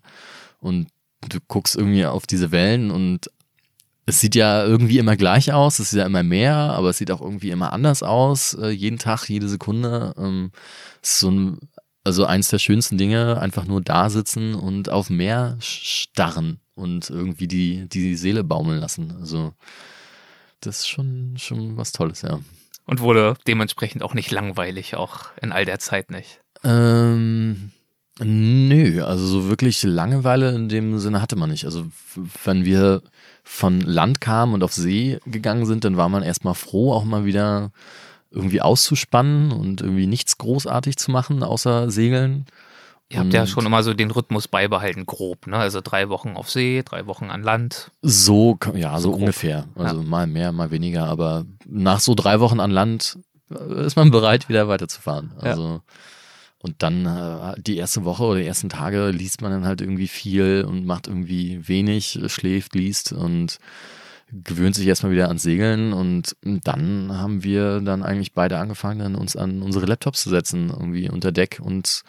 und du guckst irgendwie auf diese Wellen und es sieht ja irgendwie immer gleich aus, es ist ja immer mehr, aber es sieht auch irgendwie immer anders aus, äh, jeden Tag, jede Sekunde. Ähm, es ist so ein, also eins der schönsten Dinge, einfach nur da sitzen und auf Meer starren und irgendwie die, die Seele baumeln lassen. Also das ist schon, schon was Tolles, ja. Und wurde dementsprechend auch nicht langweilig, auch in all der Zeit nicht. Ähm, nö, also so wirklich Langeweile in dem Sinne hatte man nicht. Also wenn wir von Land kamen und auf See gegangen sind, dann war man erstmal froh, auch mal wieder irgendwie auszuspannen und irgendwie nichts großartig zu machen, außer segeln. Ihr habt ja schon immer so den Rhythmus beibehalten, grob, ne? Also drei Wochen auf See, drei Wochen an Land. So, ja, so, So ungefähr. Also mal mehr, mal weniger, aber nach so drei Wochen an Land äh, ist man bereit, wieder weiterzufahren. Ja. Also und dann äh, die erste Woche oder die ersten Tage liest man dann halt irgendwie viel und macht irgendwie wenig, schläft, liest und gewöhnt sich erstmal wieder ans Segeln und dann haben wir dann eigentlich beide angefangen, dann uns an unsere Laptops zu setzen, irgendwie unter Deck und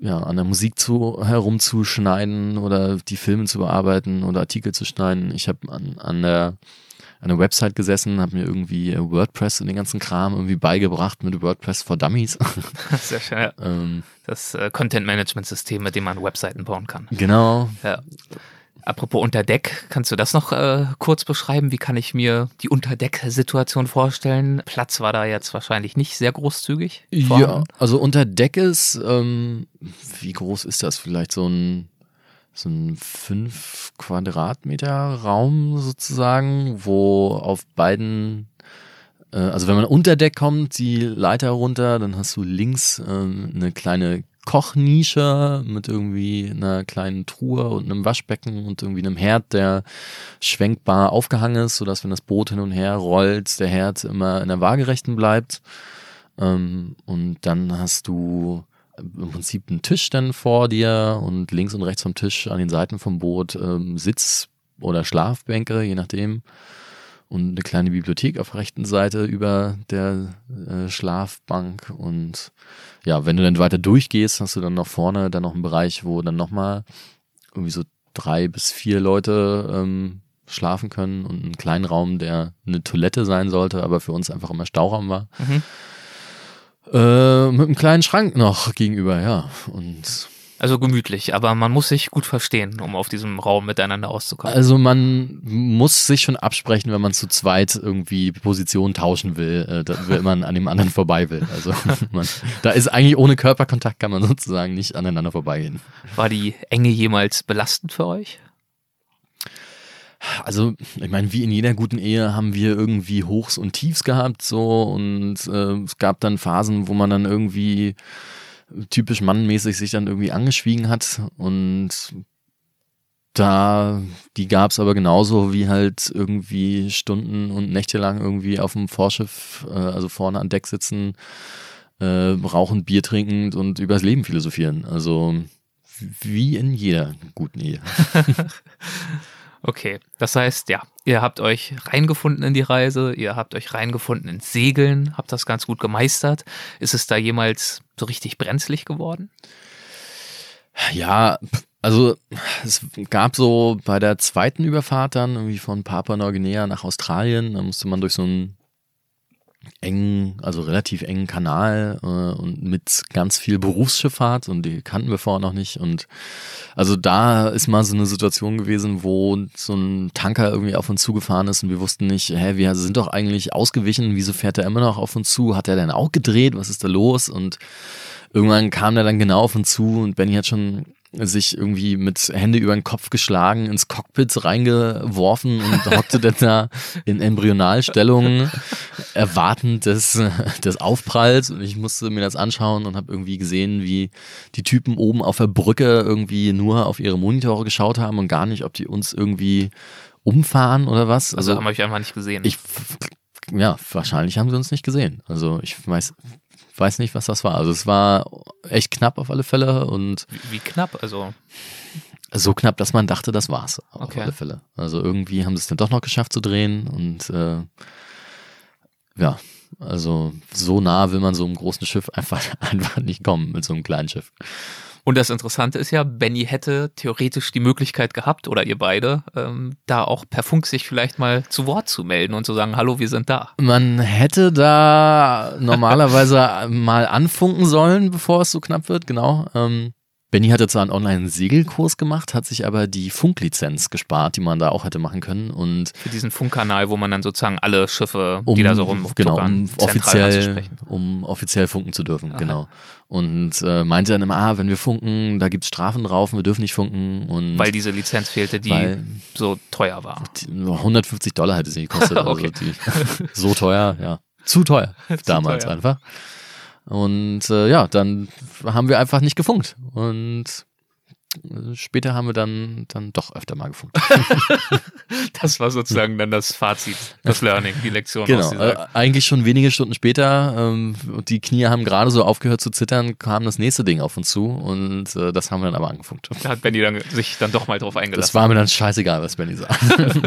ja, an der Musik zu, herumzuschneiden oder die Filme zu bearbeiten oder Artikel zu schneiden. Ich habe an, an der an der Website gesessen, habe mir irgendwie WordPress und den ganzen Kram irgendwie beigebracht mit WordPress for Dummies. Sehr schön. Ja. ähm, Das äh, Content-Management-System, mit dem man Webseiten bauen kann. genau. Ja. Apropos Unterdeck, kannst du das noch äh, kurz beschreiben? Wie kann ich mir die Unterdeck-Situation vorstellen? Platz war da jetzt wahrscheinlich nicht sehr großzügig. Ja, vorhanden. also unter Deck ist, ähm, wie groß ist das? Vielleicht so ein, so ein fünf Quadratmeter Raum sozusagen, wo auf beiden, äh, also wenn man unter Deck kommt, die Leiter runter, dann hast du links ähm, eine kleine Kochnische mit irgendwie einer kleinen Truhe und einem Waschbecken und irgendwie einem Herd, der schwenkbar aufgehangen ist, sodass wenn das Boot hin und her rollt, der Herd immer in der Waagerechten bleibt. Ähm, und dann hast du im Prinzip einen Tisch dann vor dir und links und rechts vom Tisch an den Seiten vom Boot ähm, Sitz- oder Schlafbänke, je nachdem. Und eine kleine Bibliothek auf der rechten Seite über der äh, Schlafbank. Und ja, wenn du dann weiter durchgehst, hast du dann noch vorne dann noch einen Bereich, wo dann nochmal irgendwie so drei bis vier Leute ähm, schlafen können und einen kleinen Raum, der eine Toilette sein sollte, aber für uns einfach immer Stauraum war. Mhm. Äh, mit einem kleinen Schrank noch gegenüber, ja. Und Also gemütlich, aber man muss sich gut verstehen, um auf diesem Raum miteinander auszukommen. also man muss sich schon absprechen, wenn man zu zweit irgendwie Position tauschen will, äh, wenn man an dem anderen vorbei will. Also man, da ist eigentlich ohne Körperkontakt kann man sozusagen nicht aneinander vorbeigehen. War die Enge jemals belastend für euch? Also, ich meine, wie in jeder guten Ehe haben wir irgendwie Hochs und Tiefs gehabt, so und äh, es gab dann Phasen, wo man dann irgendwie typisch mannmäßig sich dann irgendwie angeschwiegen hat und da, die gab's aber genauso wie halt irgendwie Stunden und Nächte lang irgendwie auf dem Vorschiff, äh, also vorne an Deck sitzen, äh, rauchend, Bier trinkend und übers Leben philosophieren. Also wie in jeder guten Ehe. Okay, das heißt, ja, ihr habt euch reingefunden in die Reise, ihr habt euch reingefunden ins Segeln, habt das ganz gut gemeistert. Ist es da jemals so richtig brenzlig geworden? Ja, Also es gab so bei der zweiten Überfahrt dann irgendwie von Papua-Neuguinea nach Australien, da musste man durch so einen engen, also relativ engen Kanal äh, und mit ganz viel Berufsschifffahrt und die kannten wir vorher noch nicht. Und also da ist mal so eine Situation gewesen, wo so ein Tanker irgendwie auf uns zugefahren ist und wir wussten nicht, hä, wir sind doch eigentlich ausgewichen, wieso fährt er immer noch auf uns zu? Hat er denn auch gedreht? Was ist da los? Und irgendwann kam er dann genau auf uns zu und Benny hat schon sich irgendwie mit Hände über den Kopf geschlagen, ins Cockpit reingeworfen und hockte dann da in Embryonalstellung, erwartend des, des Aufpralls. Und ich musste mir das anschauen und habe irgendwie gesehen, wie die Typen oben auf der Brücke irgendwie nur auf ihre Monitore geschaut haben und gar nicht, ob die uns irgendwie umfahren oder was. Also, also haben wir euch einfach nicht gesehen. Ich, ja, wahrscheinlich haben sie uns nicht gesehen. Also ich weiß, weiß nicht, was das war. Also es war echt knapp auf alle Fälle und. Wie, wie knapp? Also. So knapp, dass man dachte, das war's. Auf Okay. alle Fälle. Also irgendwie haben sie es dann doch noch geschafft zu drehen und äh, ja, also so nah will man so einem großen Schiff einfach, einfach nicht kommen mit so einem kleinen Schiff. Und das Interessante ist ja, Benny hätte theoretisch die Möglichkeit gehabt, oder ihr beide, ähm, da auch per Funk sich vielleicht mal zu Wort zu melden und zu sagen, hallo, wir sind da. Man hätte da normalerweise mal anfunken sollen, bevor es so knapp wird, genau. Ähm, Benny hatte zwar einen Online-Segelkurs gemacht, hat sich aber die Funklizenz gespart, die man da auch hätte machen können und Für diesen Funkkanal, wo man dann sozusagen alle Schiffe, um, die da so rum genau, um offiziell, um offiziell funken zu dürfen, Aha. genau. Und äh, meinte dann immer, ah, wenn wir funken, da gibt's Strafen drauf, wir dürfen nicht funken und Weil diese Lizenz fehlte, die so teuer war. die- nur 150 Dollar hätte sie gekostet, Okay. also die, so teuer, ja, zu teuer damals teuer. einfach. Und äh, ja, dann haben wir einfach nicht gefunkt und äh, später haben wir dann dann doch öfter mal gefunkt. Das war sozusagen dann das Fazit, das Learning, die Lektion Genau, äh, eigentlich schon wenige Stunden später, ähm, die Knie haben gerade so aufgehört zu zittern, kam das nächste Ding auf uns zu und äh, das haben wir dann aber angefunkt. Da hat Benny dann, sich dann doch mal drauf Das eingelassen. war mir dann scheißegal, was Benny sagt.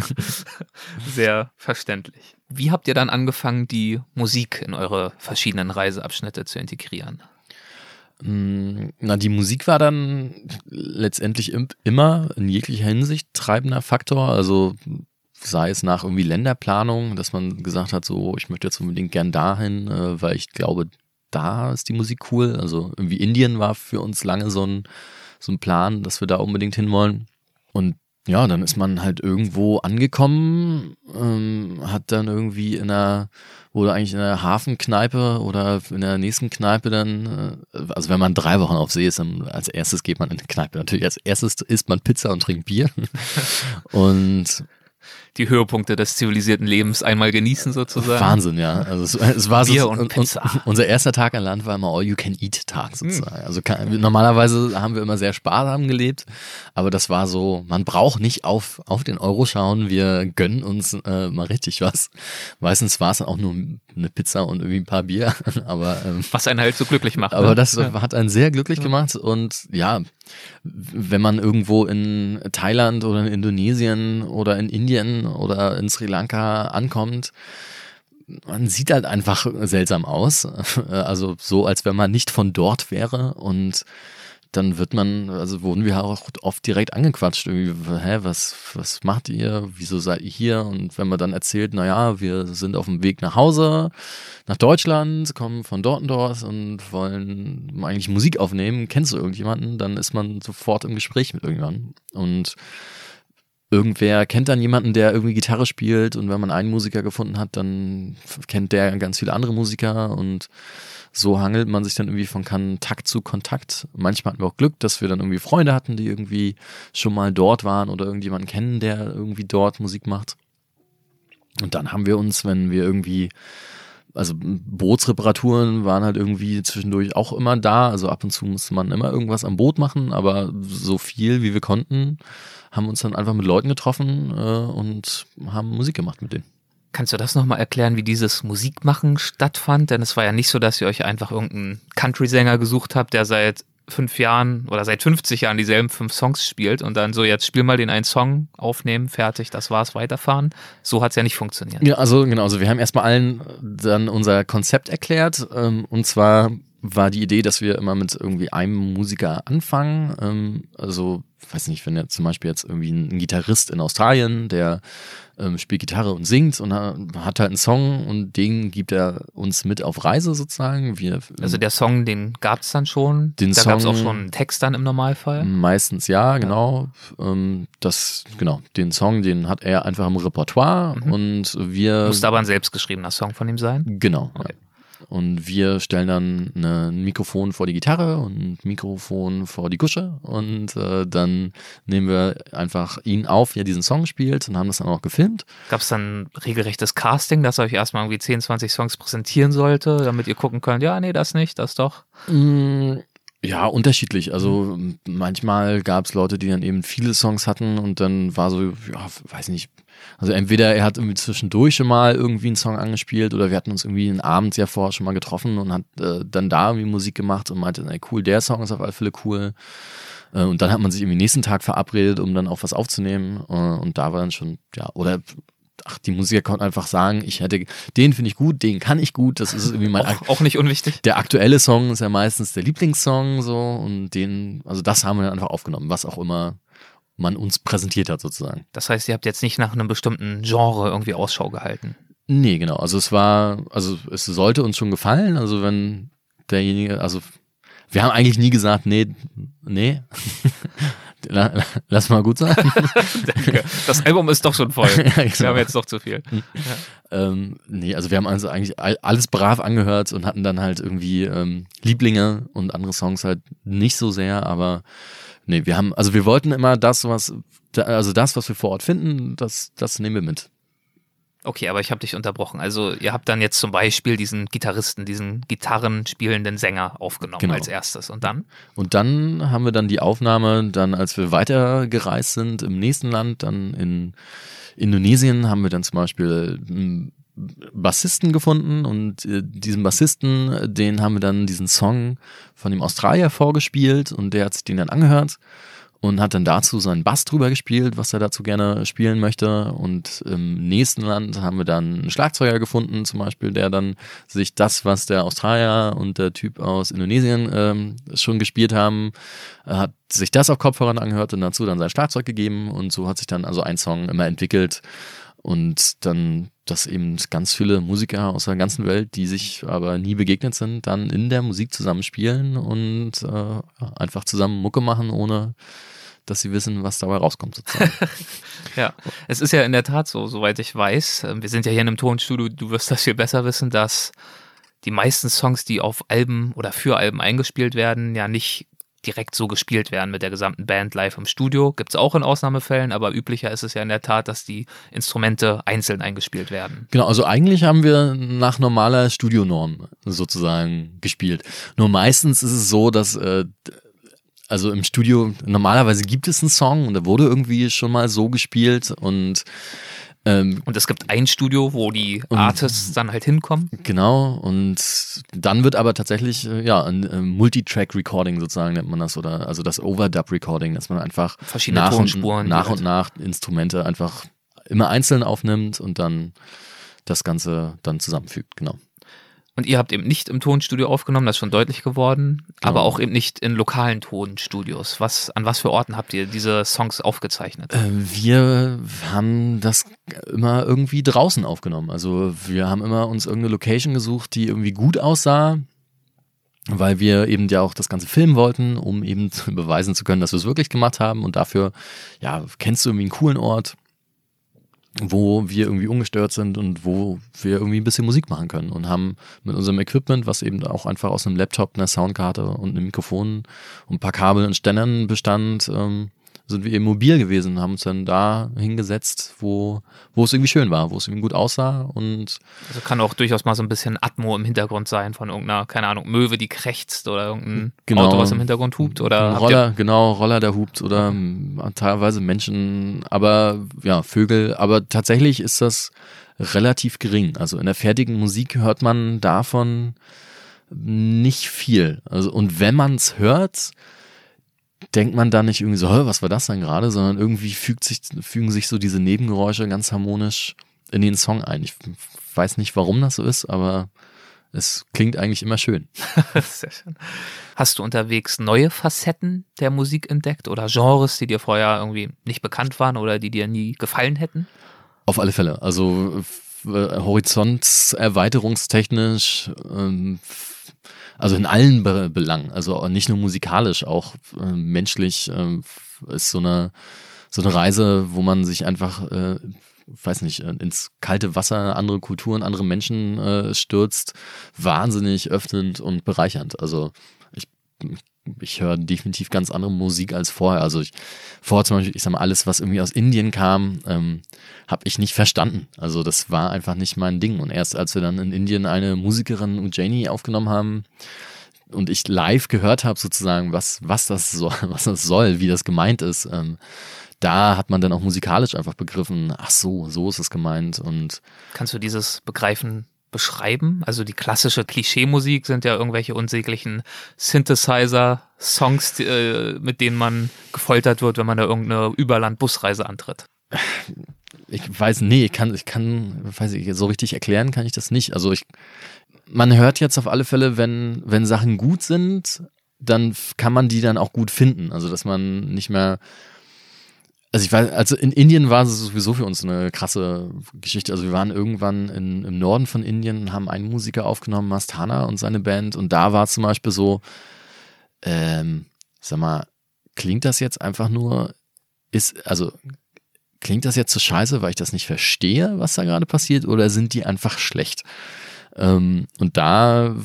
Sehr verständlich. Wie habt ihr dann angefangen, die Musik in eure verschiedenen Reiseabschnitte zu integrieren? Mm, Na, die Musik war dann letztendlich im, immer in jeglicher Hinsicht treibender Faktor. Also sei es nach irgendwie Länderplanung, dass man gesagt hat, so, ich möchte jetzt unbedingt gern dahin, äh, weil ich glaube, da ist die Musik cool. Also irgendwie Indien war für uns lange so ein, so ein Plan, dass wir da unbedingt hinwollen. Und ja, dann ist man halt irgendwo angekommen, ähm, hat dann irgendwie in einer, wurde eigentlich in einer Hafenkneipe oder in der nächsten Kneipe dann, äh, also wenn man drei Wochen auf See ist, dann als erstes geht man in eine Kneipe. Natürlich als erstes isst man Pizza und trinkt Bier. und Die Höhepunkte des zivilisierten Lebens einmal genießen sozusagen. Wahnsinn, ja. Also es, es war Bier so und Pizza. unser erster Tag an Land war immer All-You-Can-Eat-Tag sozusagen. Also kann, normalerweise haben wir immer sehr sparsam gelebt, aber das war so, man braucht nicht auf, auf den Euro schauen, wir gönnen uns äh, mal richtig was. Meistens war es dann auch nur eine Pizza und irgendwie ein paar Bier, aber ähm, Was einen halt so glücklich macht. aber ne? das hat einen sehr glücklich gemacht und ja, wenn man irgendwo in Thailand oder in Indonesien oder in Indien oder in Sri Lanka ankommt, man sieht halt einfach seltsam aus. Also so, als wenn man nicht von dort wäre und dann wird man, also wurden wir auch oft direkt angequatscht, irgendwie, hä, was, was macht ihr? Wieso seid ihr hier? Und wenn man dann erzählt, naja, wir sind auf dem Weg nach Hause, nach Deutschland, kommen von dort und dort und wollen eigentlich Musik aufnehmen, kennst du irgendjemanden? Dann ist man sofort im Gespräch mit irgendjemandem. Und irgendwer kennt dann jemanden, der irgendwie Gitarre spielt und wenn man einen Musiker gefunden hat, dann kennt der ganz viele andere Musiker und so hangelt man sich dann irgendwie von Kontakt zu Kontakt. Manchmal hatten wir auch Glück, dass wir dann irgendwie Freunde hatten, die irgendwie schon mal dort waren oder irgendjemanden kennen, der irgendwie dort Musik macht. Und dann haben wir uns, wenn wir irgendwie, also Bootsreparaturen waren halt irgendwie zwischendurch auch immer da. Also ab und zu musste man immer irgendwas am Boot machen, aber so viel wie wir konnten, haben uns dann einfach mit Leuten getroffen äh, und haben Musik gemacht mit denen. Kannst du das nochmal erklären, wie dieses Musikmachen stattfand? Denn es war ja nicht so, dass ihr euch einfach irgendeinen Country-Sänger gesucht habt, der seit fünf Jahren oder seit 50 Jahren dieselben fünf Songs spielt und dann so, jetzt spiel mal den einen Song, aufnehmen, fertig, das war's, weiterfahren. So hat's ja nicht funktioniert. Ja, also genau, also wir haben erstmal allen dann unser Konzept erklärt ähm, und zwar war die Idee, dass wir immer mit irgendwie einem Musiker anfangen. Ähm, also, weiß nicht, wenn jetzt zum Beispiel jetzt irgendwie ein Gitarrist in Australien, der ähm, spielt Gitarre und singt und hat halt einen Song und den gibt er uns mit auf Reise sozusagen. Wir, also der Song, den gab es dann schon? Den da gab es auch schon einen Text dann im Normalfall? Meistens ja, genau. Ja. Ähm, das, genau, den Song, den hat er einfach im Repertoire mhm. und wir. Muss aber ein selbstgeschriebener Song von ihm sein? Genau. Okay. Ja. Und wir stellen dann ein Mikrofon vor die Gitarre und ein Mikrofon vor die Kusche und äh, dann nehmen wir einfach ihn auf, wie er diesen Song spielt und haben das dann auch gefilmt. Gab es dann regelrechtes Casting, dass euch erstmal irgendwie 10, 20 Songs präsentieren sollte, damit ihr gucken könnt, ja, nee, das nicht, das doch? Mm, ja, unterschiedlich. Also manchmal gab es Leute, die dann eben viele Songs hatten und dann war so, ja, weiß nicht, also entweder er hat irgendwie zwischendurch schon mal irgendwie einen Song angespielt oder wir hatten uns irgendwie einen Abend ja vorher schon mal getroffen und hat äh, dann da irgendwie Musik gemacht und meinte, ey, cool, der Song ist auf alle Fälle cool. Äh, und dann hat man sich irgendwie nächsten Tag verabredet, um dann auch was aufzunehmen. Äh, und da war dann schon, ja, oder ach, die Musiker konnten einfach sagen, ich hätte, den finde ich gut, den kann ich gut, das ist irgendwie mein. auch, auch, nicht unwichtig. Der aktuelle Song ist ja meistens der Lieblingssong, so, und den, also das haben wir dann einfach aufgenommen, was auch immer man uns präsentiert hat, sozusagen. Das heißt, ihr habt jetzt nicht nach einem bestimmten Genre irgendwie Ausschau gehalten? Nee, genau. Also es war, also es sollte uns schon gefallen. Also wenn derjenige, also wir haben eigentlich nie gesagt, nee, nee. Lass mal gut sein. Danke. Das Album ist doch schon voll. ja, genau. Wir haben jetzt doch zu viel. Ja. Ähm, nee, also wir haben also eigentlich alles brav angehört und hatten dann halt irgendwie ähm, Lieblinge und andere Songs halt nicht so sehr, aber Nee, wir haben, also wir wollten immer das, was, also das, was wir vor Ort finden, das, das nehmen wir mit. Okay, aber ich habe dich unterbrochen. Also ihr habt dann jetzt zum Beispiel diesen Gitarristen, diesen Gitarrenspielenden Sänger aufgenommen genau. als erstes. Und dann? Und dann haben wir dann die Aufnahme, dann als wir weitergereist sind im nächsten Land, dann in Indonesien, haben wir dann zum Beispiel hm, Bassisten gefunden und äh, diesen Bassisten, den haben wir dann diesen Song von dem Australier vorgespielt und der hat sich den dann angehört und hat dann dazu seinen Bass drüber gespielt, was er dazu gerne spielen möchte. Und im nächsten Land haben wir dann einen Schlagzeuger gefunden, zum Beispiel, der dann sich das, was der Australier und der Typ aus Indonesien ähm, schon gespielt haben, hat sich das auf Kopfhörern angehört und dazu dann sein Schlagzeug gegeben. Und so hat sich dann also ein Song immer entwickelt. Und dann, dass eben ganz viele Musiker aus der ganzen Welt, die sich aber nie begegnet sind, dann in der Musik zusammenspielen und äh, einfach zusammen Mucke machen, ohne dass sie wissen, was dabei rauskommt sozusagen. ja, es ist ja in der Tat so, soweit ich weiß, ähm, wir sind ja hier in einem Tonstudio, du wirst das viel besser wissen, dass die meisten Songs, die auf Alben oder für Alben eingespielt werden, ja nicht direkt so gespielt werden mit der gesamten Band live im Studio. Gibt es auch in Ausnahmefällen, aber üblicher ist es ja in der Tat, dass die Instrumente einzeln eingespielt werden. Genau, also eigentlich haben wir nach normaler Studionorm sozusagen gespielt. Nur meistens ist es so, dass äh, also im Studio normalerweise gibt es einen Song und der wurde irgendwie schon mal so gespielt und ähm, und es gibt ein Studio, wo die Artists dann halt hinkommen. Genau, und dann wird aber tatsächlich, äh, ja, ein, ein ähm, Multitrack-Recording sozusagen nennt man das, oder also das Overdub-Recording, dass man einfach verschiedene nach Tonspuren und, nach und nach Instrumente einfach immer einzeln aufnimmt und dann das Ganze dann zusammenfügt, genau. Und ihr habt eben nicht im Tonstudio aufgenommen, das ist schon deutlich geworden, genau. aber auch eben nicht in lokalen Tonstudios. Was, an was für Orten habt ihr diese Songs aufgezeichnet? Äh, wir haben das immer irgendwie draußen aufgenommen. Also wir haben immer uns irgendeine Location gesucht, die irgendwie gut aussah, weil wir eben ja auch das ganze filmen wollten, um eben beweisen zu können, dass wir es wirklich gemacht haben. Und dafür, ja, kennst du irgendwie einen coolen Ort, wo wir irgendwie ungestört sind und wo wir irgendwie ein bisschen Musik machen können und haben mit unserem Equipment, was eben auch einfach aus einem Laptop, einer Soundkarte und einem Mikrofon und ein paar Kabel und Ständern bestand, ähm, sind wir eben mobil gewesen, haben uns dann da hingesetzt, wo, wo es irgendwie schön war, wo es irgendwie gut aussah und. Also kann auch durchaus mal so ein bisschen Atmo im Hintergrund sein von irgendeiner, keine Ahnung, Möwe, die krächzt oder irgendein genau. Auto, was im Hintergrund hupt oder. Roller, genau, Roller, der hupt oder okay. teilweise Menschen, aber ja, Vögel, aber tatsächlich ist das relativ gering. Also in der fertigen Musik hört man davon nicht viel. Also, und wenn man es hört, denkt man da nicht irgendwie so, was war das denn gerade, sondern irgendwie fügt sich, fügen sich so diese Nebengeräusche ganz harmonisch in den Song ein. Ich weiß nicht, warum das so ist, aber es klingt eigentlich immer schön. Sehr schön. Hast du unterwegs neue Facetten der Musik entdeckt oder Genres, die dir vorher irgendwie nicht bekannt waren oder die dir nie gefallen hätten? Auf alle Fälle. Also äh, horizonterweiterungstechnisch, ähm, also in allen Be Belangen, also nicht nur musikalisch, auch äh, menschlich äh, ist so eine so eine Reise, wo man sich einfach äh, weiß nicht, äh, ins kalte Wasser andere Kulturen, andere Menschen äh, stürzt, wahnsinnig öffnend und bereichernd. Also ich, ich höre definitiv ganz andere Musik als vorher. Also ich vorher zum Beispiel, ich sag mal, alles, was irgendwie aus Indien kam, ähm, habe ich nicht verstanden. Also das war einfach nicht mein Ding. Und erst als wir dann in Indien eine Musikerin Ujjaini aufgenommen haben, und ich live gehört habe sozusagen, was, was das soll, was das soll, wie das gemeint ist, ähm, da hat man dann auch musikalisch einfach begriffen, ach so, so ist es gemeint. Und Kannst du dieses Begreifen beschreiben? Also die klassische Klischeemusik sind ja irgendwelche unsäglichen Synthesizer-Songs, äh, mit denen man gefoltert wird, wenn man da irgendeine Überland-Busreise antritt. Ich weiß, nee, ich kann, ich kann, weiß ich, so richtig erklären kann ich das nicht. Also ich, man hört jetzt auf alle Fälle, wenn, wenn Sachen gut sind, dann kann man die dann auch gut finden. Also dass man nicht mehr also ich weiß, also in Indien war es sowieso für uns eine krasse Geschichte. Also wir waren irgendwann in, im Norden von Indien, haben einen Musiker aufgenommen, Mastana und seine Band. Und da war es zum Beispiel so, ähm, sag mal, klingt das jetzt einfach nur, ist, also klingt das jetzt so scheiße, weil ich das nicht verstehe, was da gerade passiert, oder sind die einfach schlecht? Ähm, und da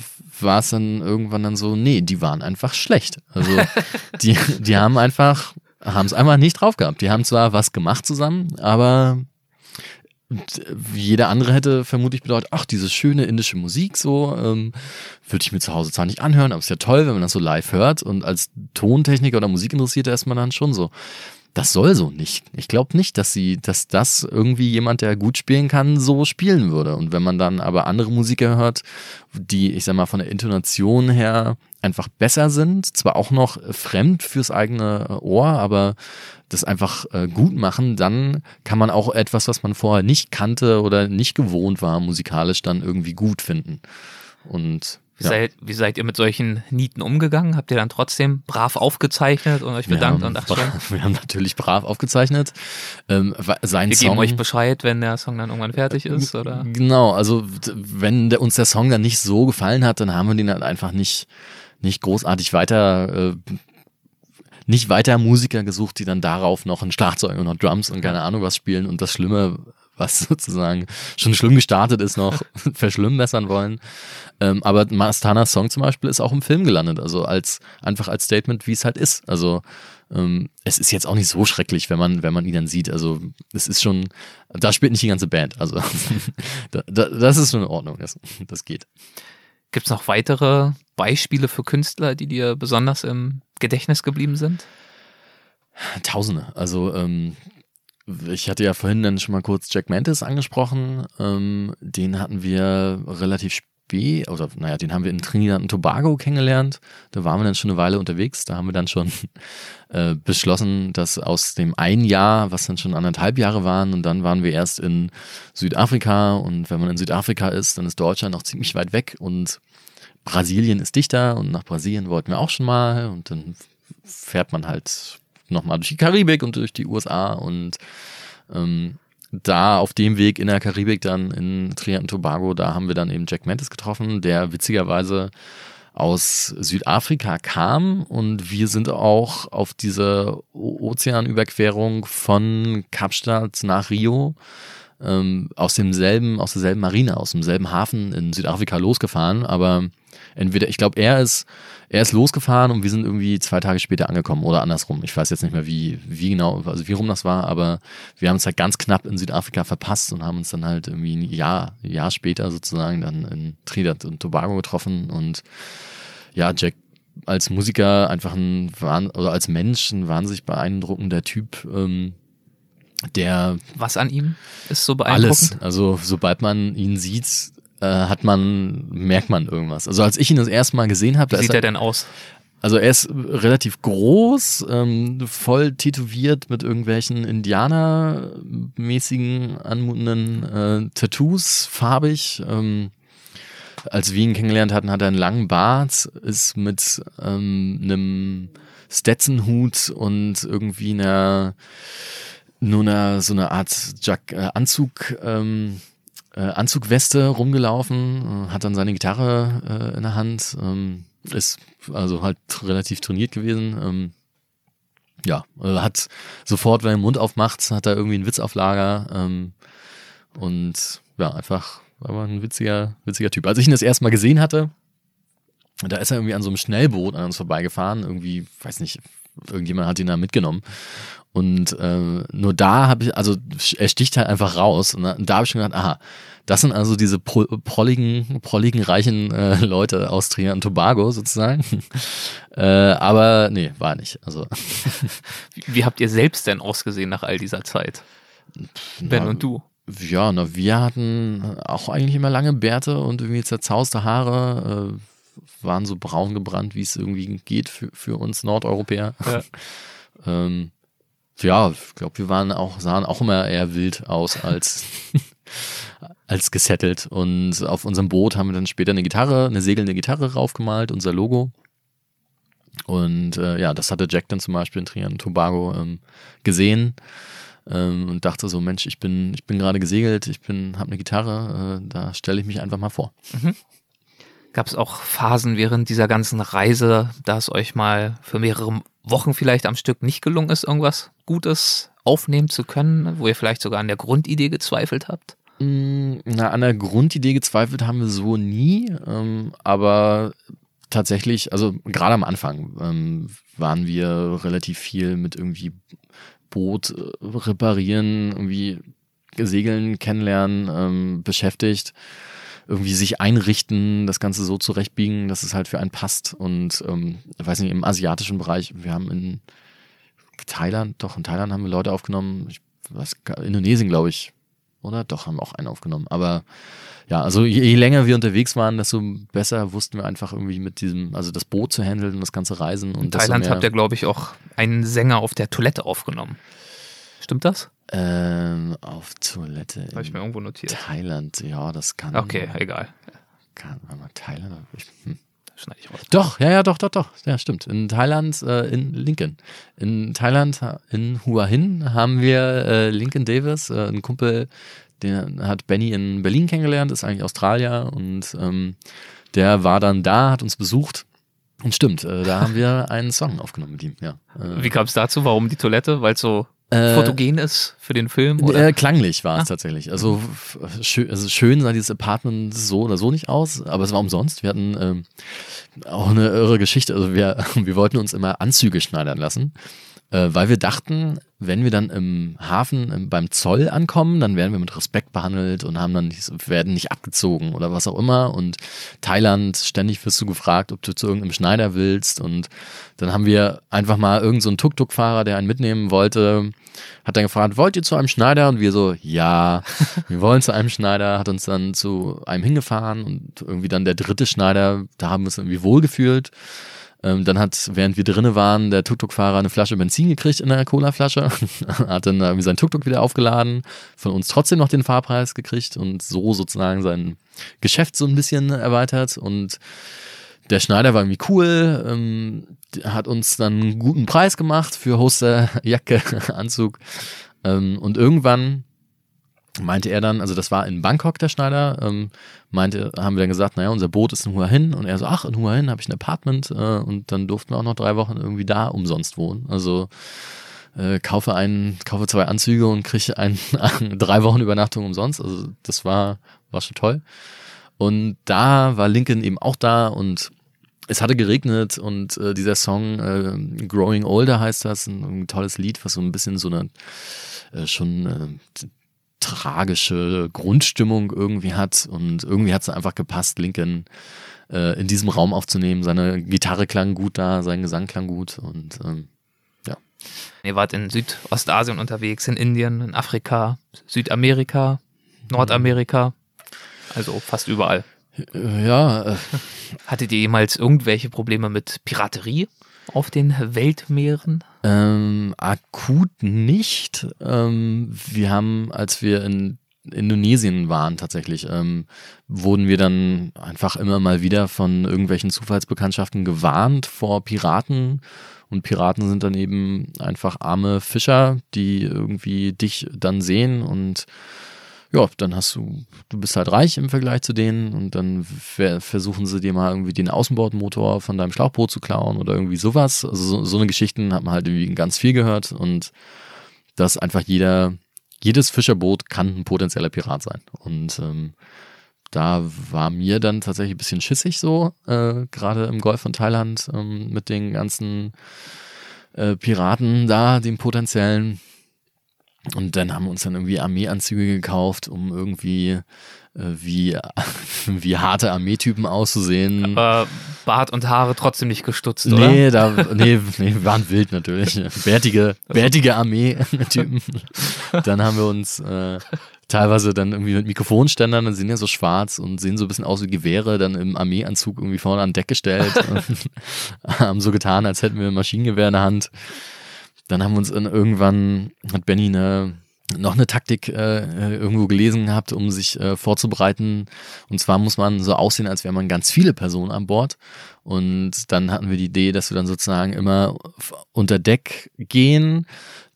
war es dann irgendwann dann so, nee, die waren einfach schlecht. Also die, die haben einfach haben es einfach nicht drauf gehabt. Die haben zwar was gemacht zusammen, aber jeder andere hätte vermutlich bedeutet, ach, diese schöne indische Musik so, ähm, würde ich mir zu Hause zwar nicht anhören, aber es ist ja toll, wenn man das so live hört und als Tontechniker oder Musikinteressierter ist man dann schon so, das soll so nicht. Ich glaube nicht, dass sie, dass das irgendwie jemand, der gut spielen kann, so spielen würde. Und wenn man dann aber andere Musiker hört, die, ich sag mal, von der Intonation her einfach besser sind, zwar auch noch fremd fürs eigene Ohr, aber das einfach äh, gut machen, dann kann man auch etwas, was man vorher nicht kannte oder nicht gewohnt war, musikalisch dann irgendwie gut finden. Und wie, ja. seid, wie seid ihr mit solchen Nieten umgegangen? Habt ihr dann trotzdem brav aufgezeichnet und euch bedankt? und ach, wir haben natürlich brav aufgezeichnet. Ähm, sein wir Song, geben euch Bescheid, wenn der Song dann irgendwann fertig ist, oder? Genau, also wenn der, uns der Song dann nicht so gefallen hat, dann haben wir den halt einfach nicht, nicht großartig weiter äh, nicht weiter Musiker gesucht, die dann darauf noch ein Schlagzeug und noch Drums und keine Ahnung was spielen und das Schlimme was sozusagen schon schlimm gestartet ist, noch verschlimmbessern wollen. Ähm, aber Mastanas Song zum Beispiel ist auch im Film gelandet, also als einfach als Statement, wie es halt ist. Also ähm, es ist jetzt auch nicht so schrecklich, wenn man, wenn man ihn dann sieht. Also es ist schon, da spielt nicht die ganze Band. Also da, da, das ist schon in Ordnung, das, das geht. Gibt es noch weitere Beispiele für Künstler, die dir besonders im Gedächtnis geblieben sind? Tausende. Also ähm, ich hatte ja vorhin dann schon mal kurz Jack Mantis angesprochen. Ähm, den hatten wir relativ spät, oder naja, den haben wir in Trinidad und Tobago kennengelernt. Da waren wir dann schon eine Weile unterwegs. Da haben wir dann schon äh, beschlossen, dass aus dem ein Jahr, was dann schon anderthalb Jahre waren, und dann waren wir erst in Südafrika. Und wenn man in Südafrika ist, dann ist Deutschland noch ziemlich weit weg und Brasilien ist dichter und nach Brasilien wollten wir auch schon mal und dann fährt man halt nochmal durch die Karibik und durch die USA und ähm, da auf dem Weg in der Karibik dann in Trinidad und Tobago, da haben wir dann eben Jack Mantis getroffen, der witzigerweise aus Südafrika kam. Und wir sind auch auf diese Ozeanüberquerung von Kapstadt nach Rio ähm, aus demselben, aus derselben Marine, aus demselben Hafen in Südafrika losgefahren, aber entweder, ich glaube, er ist, er ist losgefahren und wir sind irgendwie zwei Tage später angekommen oder andersrum. Ich weiß jetzt nicht mehr, wie, wie genau, also wie rum das war, aber wir haben es halt ganz knapp in Südafrika verpasst und haben uns dann halt irgendwie ein Jahr, ein Jahr später sozusagen dann in Trinidad und Tobago getroffen und ja, Jack als Musiker einfach ein, oder als Mensch ein wahnsinnig beeindruckender Typ, ähm, der. Was an ihm ist so beeindruckend? Alles. Also, sobald man ihn sieht, äh, hat man, merkt man irgendwas. Also als ich ihn das erste Mal gesehen habe, wie sieht er denn aus? Also er ist relativ groß, ähm, voll tätowiert mit irgendwelchen Indianermäßigen anmutenden äh, Tattoos, farbig. Ähm, als wir ihn kennengelernt hatten, hat er einen langen Bart, ist mit ähm, einem Stetson-Hut und irgendwie einer nur einer so eine Art Jack, äh, Anzug ähm, äh, Anzugweste rumgelaufen, äh, hat dann seine Gitarre äh, in der Hand, ähm, ist also halt relativ trainiert gewesen. Ähm, ja, äh, hat sofort, wenn er den Mund aufmacht, hat er irgendwie einen Witz auf Lager ähm, und ja, einfach war ein witziger, witziger Typ. Als ich ihn das erste Mal gesehen hatte, da ist er irgendwie an so einem Schnellboot an uns vorbeigefahren, irgendwie, weiß nicht, irgendjemand hat ihn da mitgenommen. Und äh, nur da habe ich, also er sticht halt einfach raus. Und da, da habe ich schon gedacht, aha, das sind also diese prolligen, prolligen, reichen äh, Leute aus Trinidad und Tobago sozusagen. äh, aber nee, war nicht. Also. wie, wie, habt ihr selbst denn ausgesehen nach all dieser Zeit? Ben na, und du? Ja, na, wir hatten auch eigentlich immer lange Bärte und irgendwie zerzauste Haare, äh, waren so braun gebrannt, wie es irgendwie geht für, für uns Nordeuropäer. Ja. ähm, ja, ich glaube, wir waren auch, sahen auch immer eher wild aus als, als gesettelt. Und auf unserem Boot haben wir dann später eine Gitarre, eine segelnde Gitarre raufgemalt, unser Logo. Und äh, ja, das hatte Jack dann zum Beispiel in Trinidad und Tobago ähm, gesehen ähm, und dachte so, Mensch, ich bin, ich bin gerade gesegelt, ich bin, habe eine Gitarre, äh, da stelle ich mich einfach mal vor. Mhm. Gab es auch Phasen während dieser ganzen Reise, da es euch mal für mehrere Wochen vielleicht am Stück nicht gelungen ist, irgendwas Gutes aufnehmen zu können, wo ihr vielleicht sogar an der Grundidee gezweifelt habt? Mm, na, an der Grundidee gezweifelt haben wir so nie, ähm, aber tatsächlich, also gerade am Anfang ähm, waren wir relativ viel mit irgendwie Boot äh, reparieren, irgendwie segeln, kennenlernen, ähm, beschäftigt irgendwie sich einrichten, das Ganze so zurechtbiegen, dass es halt für einen passt. Und ähm, ich weiß nicht, im asiatischen Bereich, wir haben in Thailand, doch, in Thailand haben wir Leute aufgenommen, ich weiß, Indonesien, glaube ich, oder? Doch, haben wir auch einen aufgenommen. Aber ja, also je, je, länger wir unterwegs waren, desto besser wussten wir einfach irgendwie mit diesem, also das Boot zu handeln und das ganze Reisen. Und in Thailand habt ihr, glaube ich, auch einen Sänger auf der Toilette aufgenommen. Stimmt das? Ähm, auf Toilette. Habe ich mir irgendwo notiert. Thailand, ja, das kann. Okay, egal. Kann, mal Thailand? Ich, hm. Schneide ich raus. Doch, ja, ja, doch, doch, doch. Ja, stimmt. In Thailand, äh, in Lincoln. In Thailand, in Hua Hin, haben wir äh, Lincoln Davis, äh, ein Kumpel, den hat Benny in Berlin kennengelernt, ist eigentlich Australier und ähm, der war dann da, hat uns besucht. Und stimmt, äh, da haben wir einen Song aufgenommen mit ihm, ja. Wie kam es dazu? Warum die Toilette? Weil so äh, fotogen ist für den Film? Oder? Äh, klanglich war es ah. tatsächlich. Also, schön, also schön sah dieses Apartment so oder so nicht aus, aber es war umsonst. Wir hatten ähm, auch eine irre Geschichte. Also wir, wir wollten uns immer Anzüge schneidern lassen, äh, weil wir dachten, wenn wir dann im Hafen im, beim Zoll ankommen, dann werden wir mit Respekt behandelt und haben dann werden nicht abgezogen oder was auch immer. Und Thailand, ständig wirst du gefragt, ob du zu irgendeinem Schneider willst. Und dann haben wir einfach mal irgendeinen so Tuk-Tuk-Fahrer, der einen mitnehmen wollte, hat dann gefragt, wollt ihr zu einem Schneider? Und wir so, ja, wir wollen zu einem Schneider, hat uns dann zu einem hingefahren und irgendwie dann der dritte Schneider, da haben wir uns irgendwie wohlgefühlt. Ähm, dann hat, während wir drinnen waren, der Tuk-Tuk-Fahrer eine Flasche Benzin gekriegt in einer Cola-Flasche, hat dann irgendwie sein Tuk-Tuk wieder aufgeladen, von uns trotzdem noch den Fahrpreis gekriegt und so sozusagen sein Geschäft so ein bisschen erweitert und der Schneider war irgendwie cool, ähm, hat uns dann einen guten Preis gemacht für Hoster, Jacke, Anzug. Ähm, und irgendwann meinte er dann, also das war in Bangkok der Schneider, ähm, meinte, haben wir dann gesagt, naja, unser Boot ist in Hua Hin und er so, ach, in Hua Hin habe ich ein Apartment äh, und dann durften wir auch noch drei Wochen irgendwie da umsonst wohnen. Also äh, kaufe einen, kaufe zwei Anzüge und kriege ein, drei Wochen Übernachtung umsonst. Also das war, war schon toll. Und da war Lincoln eben auch da und es hatte geregnet und äh, dieser Song äh, Growing Older heißt das, ein, ein, tolles Lied, was so ein bisschen so eine äh, schon äh, tragische Grundstimmung irgendwie hat und irgendwie hat es einfach gepasst, Lincoln äh, in diesem Raum aufzunehmen. Seine Gitarre klang gut da, sein Gesang klang gut und ähm, ja. Ihr wart in Südostasien unterwegs, in Indien, in Afrika, Südamerika, Nordamerika, also fast überall. Äh, ja. Äh. Hattet ihr jemals irgendwelche Probleme mit Piraterie? Auf den Weltmeeren? Ähm, akut nicht. Ähm, wir haben, als wir in Indonesien waren tatsächlich, ähm, wurden wir dann einfach immer mal wieder von irgendwelchen Zufallsbekanntschaften gewarnt vor Piraten. Und Piraten sind dann eben einfach arme Fischer, die irgendwie dich dann sehen und ja, dann hast du, du bist halt reich im Vergleich zu denen und dann versuchen sie dir mal irgendwie den Außenbordmotor von deinem Schlauchboot zu klauen oder irgendwie sowas. Also so, so eine Geschichten hat man halt irgendwie ganz viel gehört und dass einfach jeder, jedes Fischerboot kann ein potenzieller Pirat sein. Und ähm, da war mir dann tatsächlich ein bisschen schissig so, äh, gerade im Golf von Thailand ähm, mit den ganzen äh, Piraten da, den potenziellen. Und dann haben wir uns dann irgendwie Armeeanzüge gekauft, um irgendwie äh, wie, wie harte Armeetypen auszusehen. Aber Bart und Haare trotzdem nicht gestutzt, oder? Nee, da, nee, nee, wir waren wild natürlich. Bärtige, bärtige Armeetypen. Dann haben wir uns äh, teilweise dann irgendwie mit Mikrofonständern, dann sind ja so schwarz und sehen so ein bisschen aus wie Gewehre, dann im Armeeanzug irgendwie vorne an Deck gestellt und haben so getan, als hätten wir ein Maschinengewehr in der Hand. Dann haben wir uns irgendwann, hat Benny eine, noch eine Taktik äh, irgendwo gelesen gehabt, um sich äh, vorzubereiten. Und zwar muss man so aussehen, als wäre man ganz viele Personen an Bord. Und dann hatten wir die Idee, dass wir dann sozusagen immer unter Deck gehen,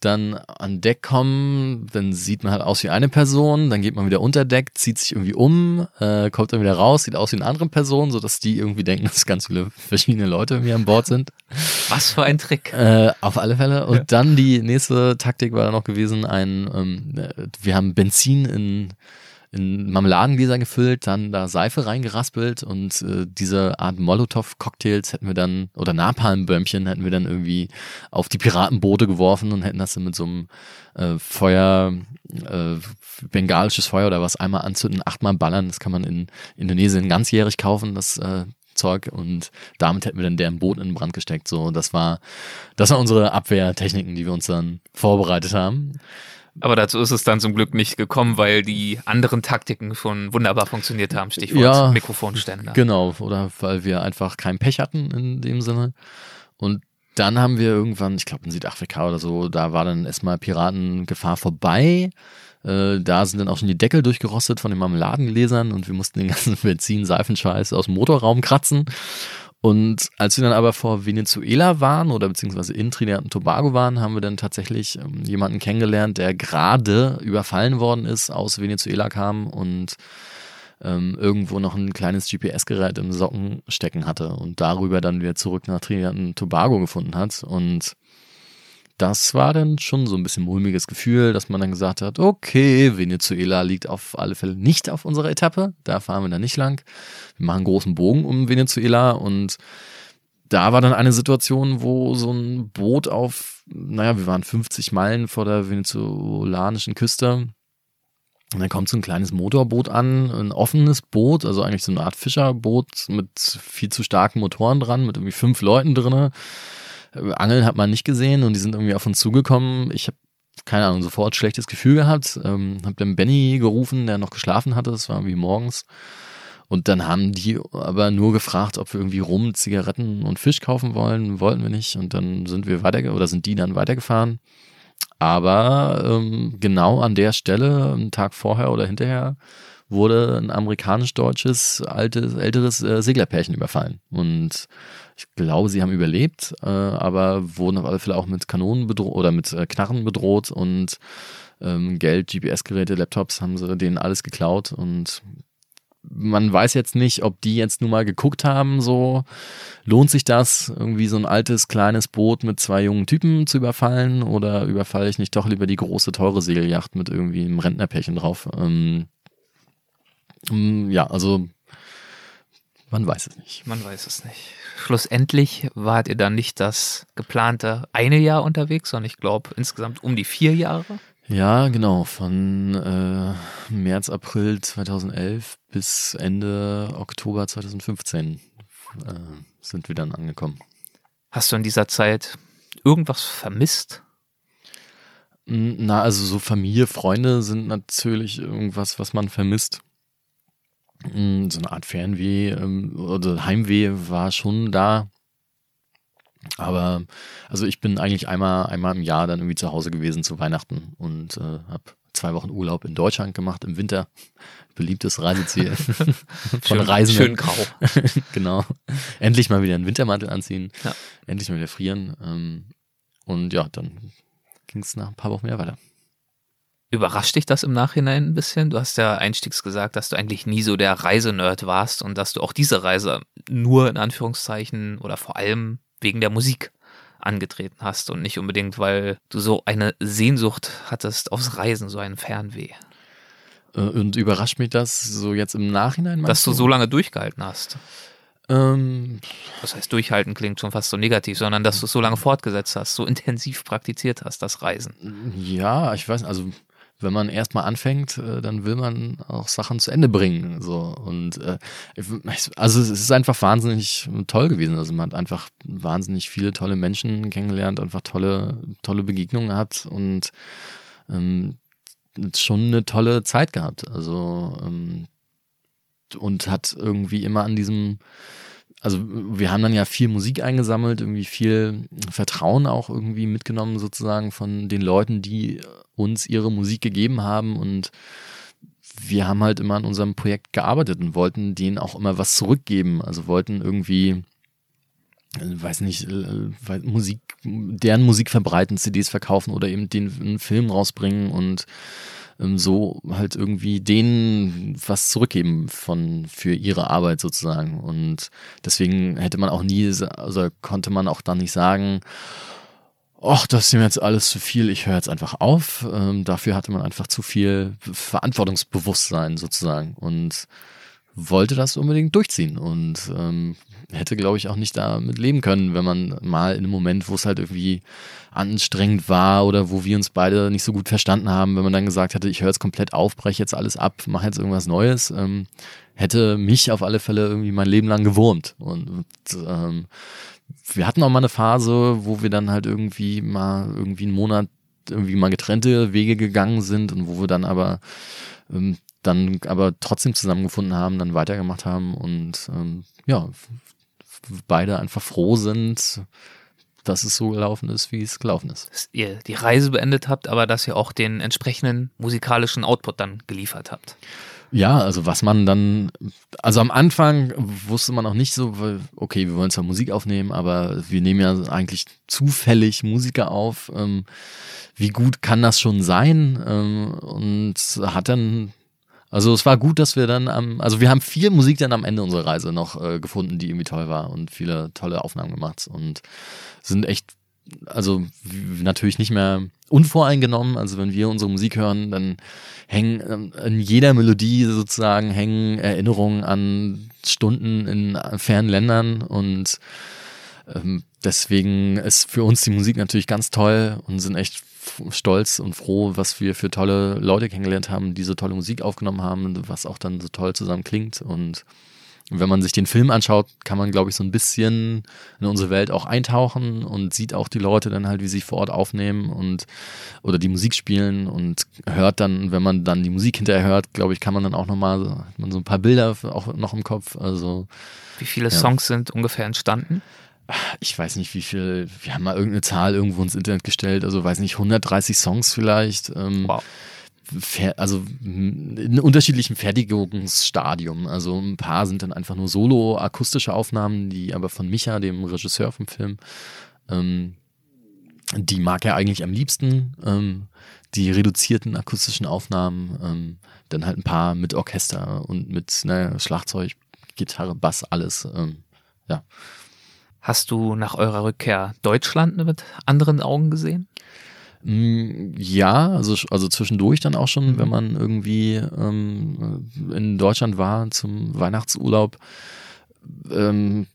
dann an Deck kommen, dann sieht man halt aus wie eine Person, dann geht man wieder unter Deck, zieht sich irgendwie um, äh, kommt dann wieder raus, sieht aus wie eine andere Person, sodass die irgendwie denken, dass ganz viele verschiedene Leute irgendwie an Bord sind. Was für ein Trick. Äh, auf alle Fälle. Und ja. dann die nächste Taktik war dann noch gewesen, ein, ähm, wir haben Benzin in in Marmeladengläser gefüllt, dann da Seife reingeraspelt und äh, diese Art Molotow-Cocktails hätten wir dann, oder Napalmbömmchen hätten wir dann irgendwie auf die Piratenboote geworfen und hätten das dann mit so einem äh, Feuer, äh, bengalisches Feuer oder was einmal anzünden, achtmal ballern. Das kann man in Indonesien ganzjährig kaufen, das äh, Zeug und damit hätten wir dann deren Boot in den Brand gesteckt. So, das war, das waren unsere Abwehrtechniken, die wir uns dann vorbereitet haben. Aber dazu ist es dann zum Glück nicht gekommen, weil die anderen Taktiken schon wunderbar funktioniert haben. Stichwort ja, Mikrofonständer. Genau, oder weil wir einfach kein Pech hatten in dem Sinne. Und dann haben wir irgendwann, ich glaube in Südafrika oder so, da war dann erstmal Piratengefahr vorbei. Äh, da sind dann auch schon die Deckel durchgerostet von den Marmeladengläsern und wir mussten den ganzen Benzin-Seifenscheiß aus dem Motorraum kratzen. Und als wir dann aber vor Venezuela waren oder beziehungsweise in Trinidad und Tobago waren, haben wir dann tatsächlich ähm, jemanden kennengelernt, der gerade überfallen worden ist, aus Venezuela kam und ähm, irgendwo noch ein kleines GPS-Gerät im Socken stecken hatte und darüber dann wieder zurück nach Trinidad und Tobago gefunden hat. Und das war dann schon so ein bisschen mulmiges Gefühl, dass man dann gesagt hat, okay, Venezuela liegt auf alle Fälle nicht auf unserer Etappe, da fahren wir dann nicht lang. Wir machen großen Bogen um Venezuela und da war dann eine Situation, wo so ein Boot auf, naja, wir waren 50 Meilen vor der venezolanischen Küste. Und dann kommt so ein kleines Motorboot an, ein offenes Boot, also eigentlich so eine Art Fischerboot mit viel zu starken Motoren dran, mit irgendwie fünf Leuten drinnen Angeln hat man nicht gesehen und die sind irgendwie auf uns zugekommen. Ich habe keine Ahnung, sofort schlechtes Gefühl gehabt. Ähm, hab dann Benny gerufen, der noch geschlafen hatte, das war irgendwie morgens. Und dann haben die aber nur gefragt, ob wir irgendwie Rum, Zigaretten und Fisch kaufen wollen. Wollten wir nicht. Und dann sind wir weiter oder sind die dann weitergefahren. Aber ähm, genau an der Stelle, einen Tag vorher oder hinterher, wurde ein amerikanisch-deutsches, altes, älteres äh, Seglerpärchen überfallen. Und ich glaube, sie haben überlebt, äh, aber wurden auf alle Fälle auch mit Kanonen bedroht oder mit äh, Knarren bedroht und ähm, Geld, GPS-Geräte, Laptops haben sie denen alles geklaut und man weiß jetzt nicht, ob die jetzt nur mal geguckt haben, so lohnt sich das, irgendwie so ein altes kleines Boot mit zwei jungen Typen zu überfallen oder überfalle ich nicht doch lieber die große teure Segelyacht mit irgendwie einem Rentnerpärchen drauf? Ähm, ja, also man weiß es nicht. Man weiß es nicht. Schlussendlich wart ihr dann nicht das geplante eine Jahr unterwegs, sondern ich glaube insgesamt um die vier Jahre. Ja, genau. Von äh, März, April 2011 bis Ende Oktober 2015 äh, sind wir dann angekommen. Hast du in dieser Zeit irgendwas vermisst? Na, also so Familie, Freunde sind natürlich irgendwas, was man vermisst. Mm, so eine Art Fernweh ähm, oder Heimweh war schon da. Aber also ich bin eigentlich einmal, einmal im Jahr dann irgendwie zu Hause gewesen zu Weihnachten und äh, habe zwei Wochen Urlaub in Deutschland gemacht im Winter. Beliebtes Reiseziel von Schön- Reisenden. schön grau. genau. Endlich mal wieder einen Wintermantel anziehen. Ja. Endlich mal wieder frieren. Ähm, und ja, dann ging es nach ein paar Wochen wieder weiter. Überrascht dich das im Nachhinein ein bisschen? Du hast ja einstiegs gesagt, dass du eigentlich nie so der Reisenerd warst und dass du auch diese Reise nur in Anführungszeichen oder vor allem wegen der Musik angetreten hast und nicht unbedingt, weil du so eine Sehnsucht hattest aufs Reisen, so ein Fernweh. Äh, und überrascht mich das so jetzt im Nachhinein? Dass du so lange durchgehalten hast. Ähm, Das heißt, durchhalten klingt schon fast so negativ, sondern dass du es so lange fortgesetzt hast, so intensiv praktiziert hast, das Reisen. Ja, ich weiß, also wenn man erstmal anfängt, äh, dann will man auch Sachen zu Ende bringen. So. Und äh, also es ist einfach wahnsinnig toll gewesen. Also man hat einfach wahnsinnig viele tolle Menschen kennengelernt, einfach tolle, tolle Begegnungen gehabt und ähm, schon eine tolle Zeit gehabt. Also ähm, und hat irgendwie immer an diesem also wir haben dann ja viel Musik eingesammelt, irgendwie viel Vertrauen auch irgendwie mitgenommen sozusagen von den Leuten, die uns ihre Musik gegeben haben. Und wir haben halt immer an unserem Projekt gearbeitet und wollten denen auch immer was zurückgeben, also wollten irgendwie äh, weiß nicht, äh, Musik, deren Musik verbreiten, CDs verkaufen oder eben den einen Film rausbringen und so halt irgendwie denen was zurückgeben von für ihre Arbeit sozusagen. Und deswegen hätte man auch nie, also konnte man auch dann nicht sagen, ach, das ist mir jetzt alles zu viel, ich höre jetzt einfach auf. Ähm, dafür hatte man einfach zu viel Verantwortungsbewusstsein sozusagen und wollte das unbedingt durchziehen und ähm, hätte, glaube ich, auch nicht damit leben können, wenn man mal in einem Moment, wo es halt irgendwie anstrengend war oder wo wir uns beide nicht so gut verstanden haben, wenn man dann gesagt hätte, ich höre jetzt komplett auf, breche jetzt alles ab, mache jetzt irgendwas Neues, ähm, hätte mich auf alle Fälle irgendwie mein Leben lang gewurmt. Und, und ähm, wir hatten auch mal eine Phase, wo wir dann halt irgendwie mal irgendwie einen Monat irgendwie mal getrennte Wege gegangen sind und wo wir dann aber ähm, dann aber trotzdem zusammengefunden haben, dann weitergemacht haben und ähm, ja, beide einfach froh sind, dass es so gelaufen ist, wie es gelaufen ist. Dass ihr die Reise beendet habt, aber dass ihr auch den entsprechenden musikalischen Output dann geliefert habt. Ja, also was man dann, also am Anfang wusste man auch nicht so, okay, wir wollen zwar Musik aufnehmen, aber wir nehmen ja eigentlich zufällig Musiker auf. Ähm, wie gut kann das schon sein? Ähm, und hat dann, also es war gut, dass wir dann am, also wir haben viel Musik dann am Ende unserer Reise noch äh, gefunden, die irgendwie toll war und viele tolle Aufnahmen gemacht und sind echt also natürlich nicht mehr unvoreingenommen. Also wenn wir unsere Musik hören, dann hängen ähm, in jeder Melodie sozusagen hängen Erinnerungen an Stunden in fernen Ländern und ähm, deswegen ist für uns die Musik natürlich ganz toll und sind echt stolz und froh, was wir für tolle Leute kennengelernt haben, die so tolle Musik aufgenommen haben, was auch dann so toll zusammen klingt und wenn man sich den Film anschaut, kann man, glaube ich, so ein bisschen in unsere Welt auch eintauchen und sieht auch die Leute dann halt, wie sie vor Ort aufnehmen und oder die Musik spielen und hört dann, wenn man dann die Musik hinterher hört, glaube ich, kann man dann auch nochmal so, hat man so ein paar Bilder auch noch im Kopf. Also Wie viele Ja. Songs sind ungefähr entstanden? Ich weiß nicht, wie viel, wir haben mal irgendeine Zahl irgendwo ins Internet gestellt, also weiß nicht, 130 Songs vielleicht. Ähm, Wow. also m, in unterschiedlichem Fertigungsstadium. Also ein paar sind dann einfach nur solo-akustische Aufnahmen, die aber von Micha, dem Regisseur vom Film, ähm, die mag er eigentlich am liebsten. Ähm, die reduzierten akustischen Aufnahmen, ähm, dann halt ein paar mit Orchester und mit ne, Schlagzeug, Gitarre, Bass, alles. Ähm, ja. Hast du nach eurer Rückkehr Deutschland mit anderen Augen gesehen? Mm, Ja, also, also zwischendurch dann auch schon, Mhm. wenn man irgendwie ähm, in Deutschland war zum Weihnachtsurlaub. Ähm,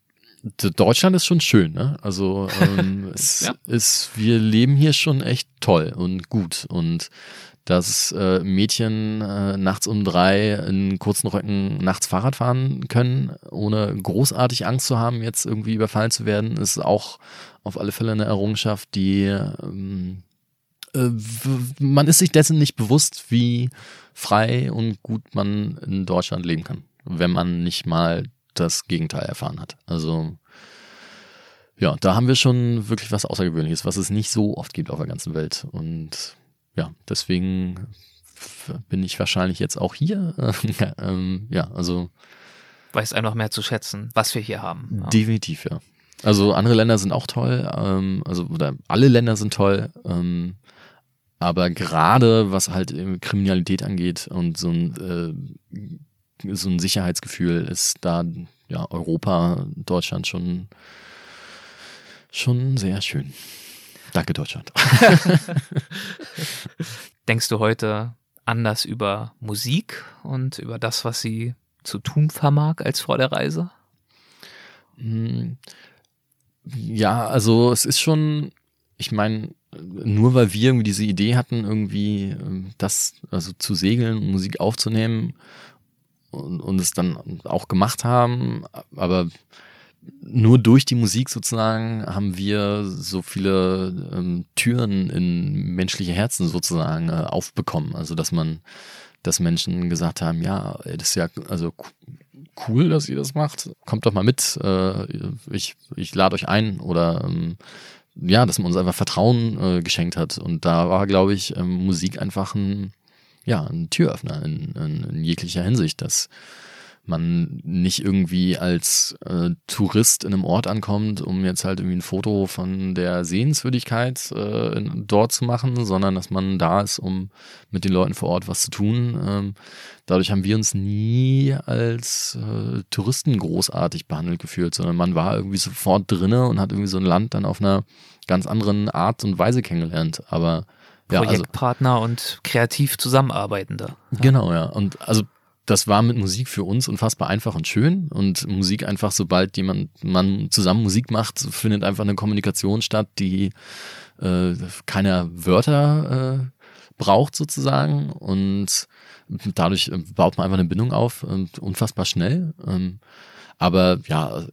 Deutschland ist schon schön, ne? Also ähm, es Ja. ist, wir leben hier schon echt toll und gut und dass äh, Mädchen äh, nachts um drei in kurzen Röcken nachts Fahrrad fahren können, ohne großartig Angst zu haben, jetzt irgendwie überfallen zu werden, ist auch auf alle Fälle eine Errungenschaft, die ähm, äh, man ist sich dessen nicht bewusst, wie frei und gut man in Deutschland leben kann, wenn man nicht mal das Gegenteil erfahren hat. Also ja, da haben wir schon wirklich was Außergewöhnliches, was es nicht so oft gibt auf der ganzen Welt. Und ja, deswegen bin ich wahrscheinlich jetzt auch hier. ähm, ja, also. Weiß einfach mehr zu schätzen, was wir hier haben. Definitiv, ja. Also andere Länder sind auch toll, ähm, also oder alle Länder sind toll, ähm, aber gerade was halt Kriminalität angeht und so ein, äh, so ein Sicherheitsgefühl ist da ja Europa, Deutschland schon schon sehr schön. Danke Deutschland. Denkst du heute anders über Musik und über das, was sie zu tun vermag als vor der Reise? Hm. Ja, also es ist schon, ich meine, nur weil wir irgendwie diese Idee hatten, irgendwie ähm, das, also zu segeln, Musik aufzunehmen und, und es dann auch gemacht haben, aber nur durch die Musik sozusagen haben wir so viele ähm, Türen in menschliche Herzen sozusagen äh, aufbekommen. Also dass man, dass Menschen gesagt haben, ja, das ist ja also cool, dass ihr das macht. Kommt doch mal mit. Äh, ich ich lade euch ein oder ähm, ja, dass man uns einfach Vertrauen äh, geschenkt hat. Und da war, glaube ich, ähm, Musik einfach ein, ja, ein Türöffner in, in, in jeglicher Hinsicht, dass man nicht irgendwie als äh, Tourist in einem Ort ankommt, um jetzt halt irgendwie ein Foto von der Sehenswürdigkeit äh, in, dort zu machen, sondern dass man da ist, um mit den Leuten vor Ort was zu tun. Ähm, dadurch haben wir uns nie als äh, Touristen großartig behandelt gefühlt, sondern man war irgendwie sofort drinne und hat irgendwie so ein Land dann auf einer ganz anderen Art und Weise kennengelernt. Aber ja, also Projektpartner und kreativ Zusammenarbeitende. Genau, ja. Und also das war mit Musik für uns unfassbar einfach und schön. Und Musik einfach, sobald jemand, man zusammen Musik macht, findet einfach eine Kommunikation statt, die äh, keine Wörter äh, braucht sozusagen. Und dadurch äh, baut man einfach eine Bindung auf, und unfassbar schnell. Ähm, aber ja,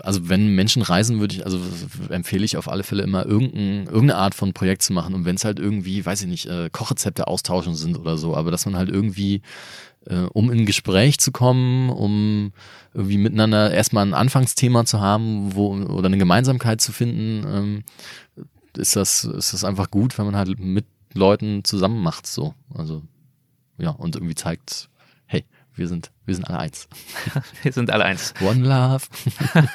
also wenn Menschen reisen, würde ich, also empfehle ich auf alle Fälle immer irgendein, irgendeine Art von Projekt zu machen. Und wenn es halt irgendwie, weiß ich nicht, äh, Kochrezepte austauschen sind oder so, aber dass man halt irgendwie äh, um in Gespräch zu kommen, um irgendwie miteinander erstmal ein Anfangsthema zu haben, wo oder eine Gemeinsamkeit zu finden, ähm, ist das ist das einfach gut, wenn man halt mit Leuten zusammen macht so. Also ja, und irgendwie zeigt, wir sind, wir sind alle eins. wir sind alle eins. One Love.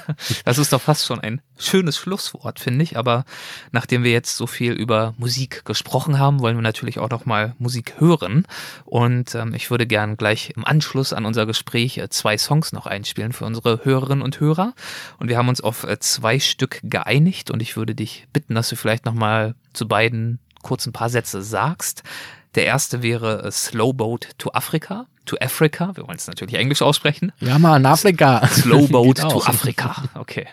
das ist doch fast schon ein schönes Schlusswort, finde ich. Aber nachdem wir jetzt so viel über Musik gesprochen haben, wollen wir natürlich auch noch mal Musik hören. Und ähm, ich würde gern gleich im Anschluss an unser Gespräch äh, zwei Songs noch einspielen für unsere Hörerinnen und Hörer. Und wir haben uns auf äh, zwei Stück geeinigt. Und ich würde dich bitten, dass du vielleicht noch mal zu beiden kurz ein paar Sätze sagst. Der erste wäre äh, Slow Boat to Africa to Africa. Wir wollen es natürlich Englisch aussprechen. Ja, mal in Afrika. Slow Boat to Africa. Okay.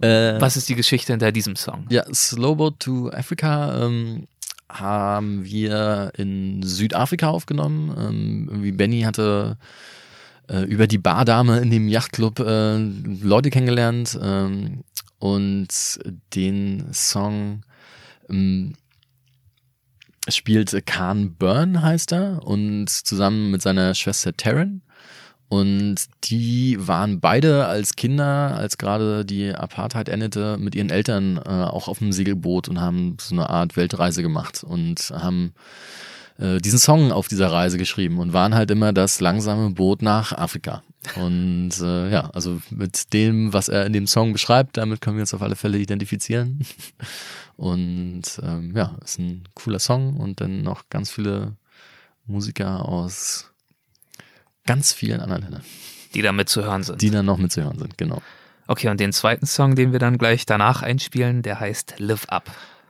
Äh, Was ist die Geschichte hinter diesem Song? Ja, Slow Boat to Africa ähm, haben wir in Südafrika aufgenommen. Ähm, irgendwie Benny hatte äh, über die Bardame in dem Yachtclub äh, Leute kennengelernt ähm, und den Song ähm, spielt Khan Byrne, heißt er, und zusammen mit seiner Schwester Taryn. Und die waren beide als Kinder, als gerade die Apartheid endete, mit ihren Eltern äh, auch auf dem Segelboot und haben so eine Art Weltreise gemacht und haben äh, diesen Song auf dieser Reise geschrieben und waren halt immer das langsame Boot nach Afrika. Und äh, ja, also mit dem, was er in dem Song beschreibt, damit können wir uns auf alle Fälle identifizieren. Und ähm, ja, ist ein cooler Song und dann noch ganz viele Musiker aus ganz vielen anderen Ländern. Die da mitzuhören sind. Die dann noch mitzuhören sind, genau. Okay, und den zweiten Song, den wir dann gleich danach einspielen, der heißt Live Up.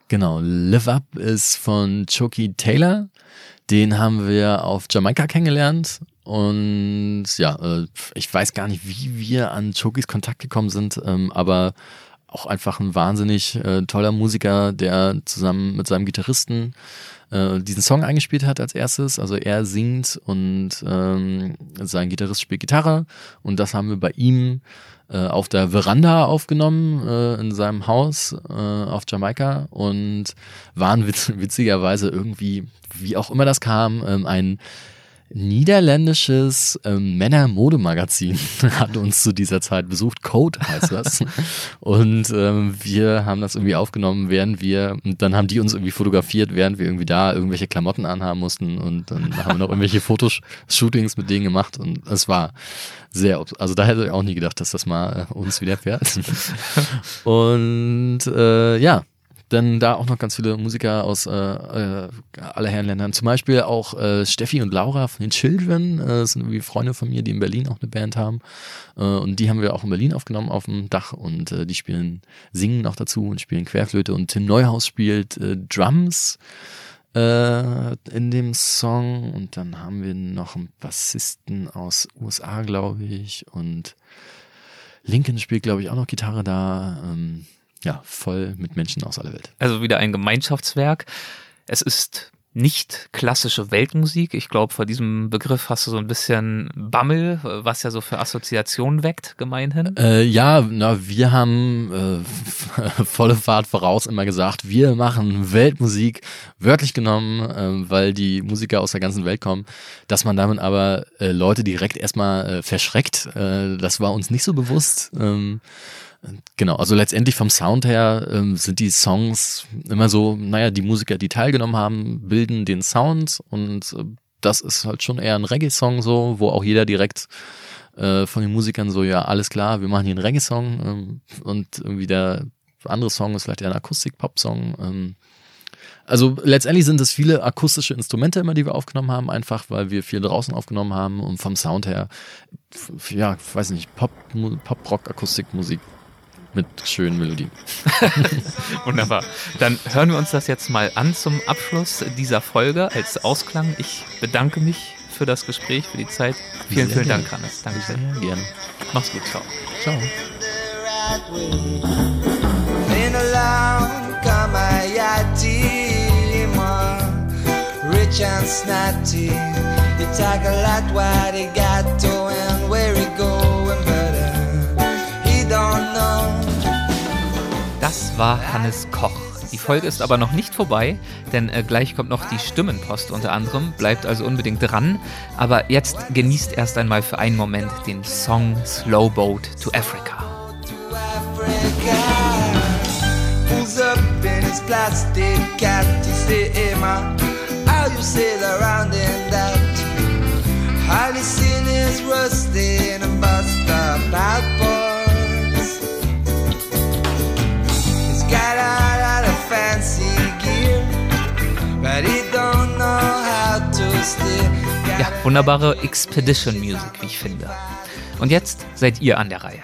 Genau, Live Up ist von Chucky Taylor. Den haben wir auf Jamaika kennengelernt. Und ja, äh, ich weiß gar nicht, wie wir an Chokis Kontakt gekommen sind, ähm, aber auch einfach ein wahnsinnig äh, toller Musiker, der zusammen mit seinem Gitarristen äh, diesen Song eingespielt hat als erstes. Also er singt und ähm, sein Gitarrist spielt Gitarre und das haben wir bei ihm äh, auf der Veranda aufgenommen äh, in seinem Haus äh, auf Jamaika und waren witz witzigerweise irgendwie, wie auch immer das kam, ähm, ein niederländisches ähm, Männer-Modemagazin hat uns zu dieser Zeit besucht. Code heißt das. und ähm, wir haben das irgendwie aufgenommen, während wir, und dann haben die uns irgendwie fotografiert, während wir irgendwie da irgendwelche Klamotten anhaben mussten und dann haben wir noch irgendwelche Fotoshootings mit denen gemacht und es war sehr, also da hätte ich auch nie gedacht, dass das mal äh, uns widerfährt. und äh, ja, dann da auch noch ganz viele Musiker aus äh, äh, aller Herren Ländern. Zum Beispiel auch äh, Steffi und Laura von den Children. Äh, sind irgendwie Freunde von mir, die in Berlin auch eine Band haben. Äh, und die haben wir auch in Berlin aufgenommen auf dem Dach. Und äh, die spielen, singen noch dazu und spielen Querflöte. Und Tim Neuhaus spielt äh, Drums äh, in dem Song. Und dann haben wir noch einen Bassisten aus USA, glaube ich. Und Lincoln spielt, glaube ich, auch noch Gitarre da. Ähm, ja, voll mit Menschen aus aller Welt. Also wieder ein Gemeinschaftswerk. Es ist nicht klassische Weltmusik. Ich glaube, vor diesem Begriff hast du so ein bisschen Bammel, was ja so für Assoziationen weckt, gemeinhin. Äh, ja, na, wir haben äh, volle Fahrt voraus immer gesagt, wir machen Weltmusik, wörtlich genommen, äh, weil die Musiker aus der ganzen Welt kommen. Dass man damit aber äh, Leute direkt erstmal äh, verschreckt, äh, das war uns nicht so bewusst. Ähm, Genau, also letztendlich vom Sound her ähm, sind die Songs immer so, naja, die Musiker, die teilgenommen haben, bilden den Sound und äh, das ist halt schon eher ein Reggae-Song so, wo auch jeder direkt äh, von den Musikern so, ja, alles klar, wir machen hier einen Reggae-Song ähm, und irgendwie der andere Song ist vielleicht eher ein Akustik-Pop-Song. Ähm, also letztendlich sind es viele akustische Instrumente immer, die wir aufgenommen haben, einfach weil wir viel draußen aufgenommen haben und vom Sound her, ja, weiß nicht, Pop, Pop Rock, Akustikmusik mit schönen Melodien. Wunderbar. Dann hören wir uns das jetzt mal an zum Abschluss dieser Folge als Ausklang. Ich bedanke mich für das Gespräch, für die Zeit. Vielen, vielen Dank, Hannes. Danke sehr. Sehr gerne. Mach's gut. Ciao. Ciao. Rich and snotty, you talk a lot what he got to Das war Hannes Koch. Die Folge ist aber noch nicht vorbei, denn äh, gleich kommt noch die Stimmenpost unter anderem. Bleibt also unbedingt dran. Aber jetzt genießt erst einmal für einen Moment den Song Slow Boat to Africa. Africa. Pulls up in his plastic cat. He say, He's got a lot of fancy gear, but he don't know how to steer. Ja, wunderbare Expedition Music, wie ich finde. Und jetzt seid ihr an der Reihe.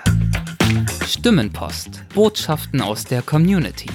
Stimmenpost. Botschaften aus der Community.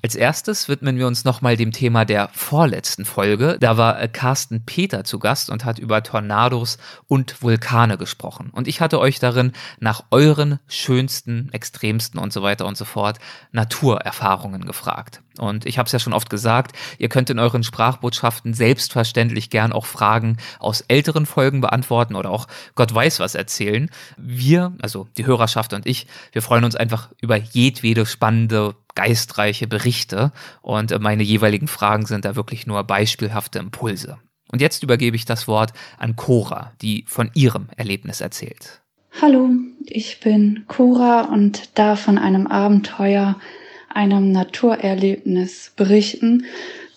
Als erstes widmen wir uns nochmal dem Thema der vorletzten Folge. Da war äh, Carsten Peter zu Gast und hat über Tornados und Vulkane gesprochen. Und ich hatte euch darin nach euren schönsten, extremsten und so weiter und so fort Naturerfahrungen gefragt. Und ich habe es ja schon oft gesagt, ihr könnt in euren Sprachbotschaften selbstverständlich gern auch Fragen aus älteren Folgen beantworten oder auch Gott weiß was erzählen. Wir, also die Hörerschaft und ich, wir freuen uns einfach über jedwede spannende geistreiche Berichte und äh, meine jeweiligen Fragen sind da wirklich nur beispielhafte Impulse. Und jetzt übergebe ich das Wort an Cora, die von ihrem Erlebnis erzählt. Hallo, ich bin Cora und darf von einem Abenteuer, einem Naturerlebnis berichten,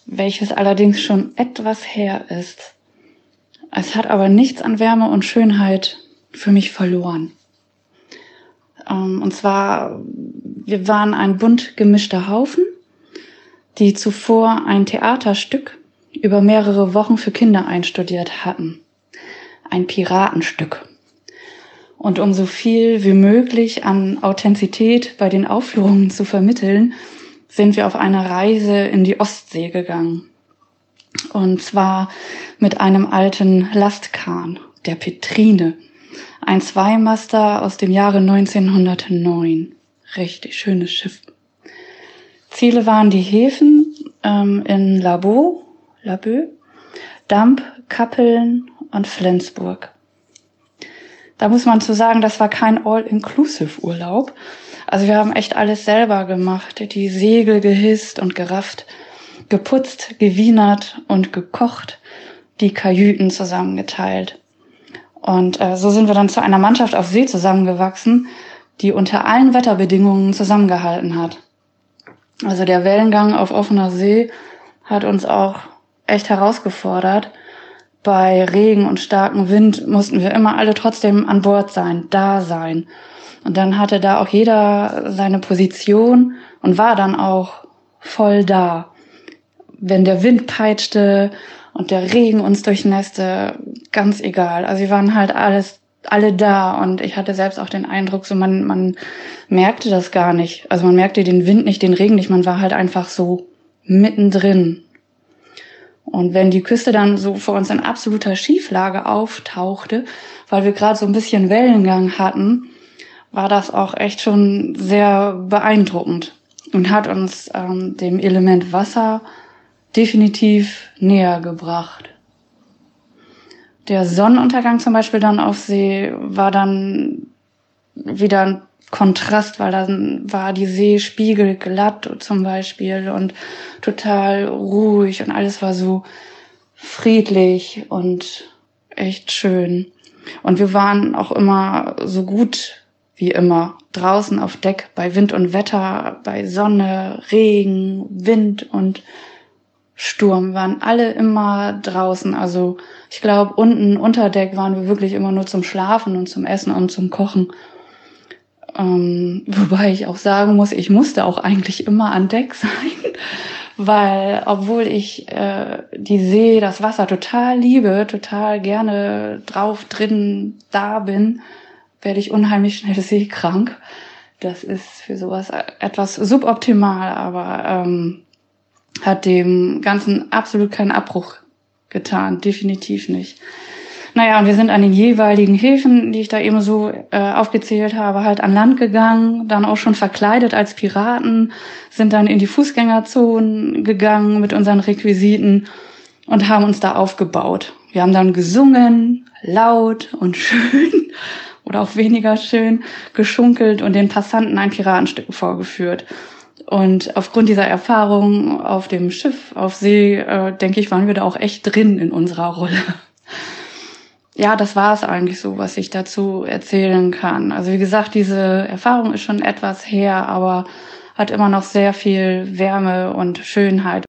welches allerdings schon etwas her ist. Es hat aber nichts an Wärme und Schönheit für mich verloren. Ähm, Und zwar, wir waren ein bunt gemischter Haufen, die zuvor ein Theaterstück über mehrere Wochen für Kinder einstudiert hatten. Ein Piratenstück. Und um so viel wie möglich an Authentizität bei den Aufführungen zu vermitteln, sind wir auf eine Reise in die Ostsee gegangen. Und zwar mit einem alten Lastkahn, der Petrine. Ein Zweimaster aus dem Jahre 1909. Richtig schönes Schiff. Ziele waren die Häfen ähm, in Labo, Laboe, Damp, Kappeln und Flensburg. Da muss man zu sagen, das war kein All-Inclusive-Urlaub. Also wir haben echt alles selber gemacht. Die Segel gehisst und gerafft, geputzt, gewienert und gekocht, die Kajüten zusammengeteilt. Und äh, so sind wir dann zu einer Mannschaft auf See zusammengewachsen, die unter allen Wetterbedingungen zusammengehalten hat. Also der Wellengang auf offener See hat uns auch echt herausgefordert. Bei Regen und starkem Wind mussten wir immer alle trotzdem an Bord sein, da sein. Und dann hatte da auch jeder seine Position und war dann auch voll da. Wenn der Wind peitschte und der Regen uns durchnässte, ganz egal. Also wir waren halt alles, alle da und ich hatte selbst auch den Eindruck, so man, man merkte das gar nicht. Also man merkte den Wind nicht, den Regen nicht, man war halt einfach so mittendrin. Und wenn die Küste dann so vor uns in absoluter Schieflage auftauchte, weil wir gerade so ein bisschen Wellengang hatten, war das auch echt schon sehr beeindruckend und hat uns ähm, dem Element Wasser definitiv näher gebracht. Der Sonnenuntergang zum Beispiel dann auf See war dann wieder ein Kontrast, weil dann war die See spiegelglatt zum Beispiel und total ruhig und alles war so friedlich und echt schön. Und wir waren auch immer so gut wie immer draußen auf Deck bei Wind und Wetter, bei Sonne, Regen, Wind und Sturm waren alle immer draußen. Also ich glaube, unten unter Deck waren wir wirklich immer nur zum Schlafen und zum Essen und zum Kochen. Ähm, wobei ich auch sagen muss, ich musste auch eigentlich immer an Deck sein, weil obwohl ich äh, die See, das Wasser total liebe, total gerne drauf, drin, da bin, werde ich unheimlich schnell seekrank. Das ist für sowas etwas suboptimal, aber ähm, hat dem Ganzen absolut keinen Abbruch getan, definitiv nicht. Naja, und wir sind an den jeweiligen Häfen, die ich da eben so äh, aufgezählt habe, halt an Land gegangen, dann auch schon verkleidet als Piraten, sind dann in die Fußgängerzonen gegangen mit unseren Requisiten und haben uns da aufgebaut. Wir haben dann gesungen, laut und schön oder auch weniger schön, geschunkelt und den Passanten ein Piratenstück vorgeführt. Und aufgrund dieser Erfahrung auf dem Schiff, auf See, äh, denke ich, waren wir da auch echt drin in unserer Rolle. Ja, das war es eigentlich so, was ich dazu erzählen kann. Also wie gesagt, diese Erfahrung ist schon etwas her, aber hat immer noch sehr viel Wärme und Schönheit.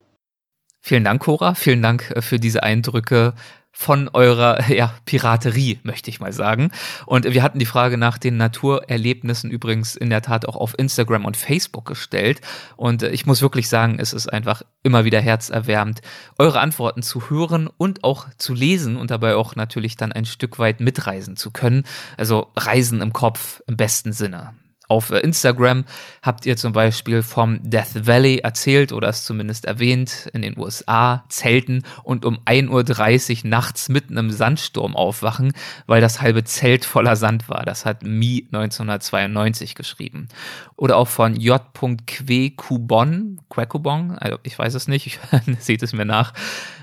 Vielen Dank, Cora. Vielen Dank äh, für diese Eindrücke von eurer ja, Piraterie, möchte ich mal sagen. Und wir hatten die Frage nach den Naturerlebnissen übrigens in der Tat auch auf Instagram und Facebook gestellt. Und ich muss wirklich sagen, es ist einfach immer wieder herzerwärmend, eure Antworten zu hören und auch zu lesen und dabei auch natürlich dann ein Stück weit mitreisen zu können. Also Reisen im Kopf im besten Sinne. Auf äh, Instagram habt ihr zum Beispiel vom Death Valley erzählt oder es zumindest erwähnt, in den USA, Zelten und um 1.30 Uhr nachts mitten im Sandsturm aufwachen, weil das halbe Zelt voller Sand war. Das hat Mi 1992 geschrieben. Oder auch von J.Quekubon, Quekubon, also ich weiß es nicht, seht es mir nach.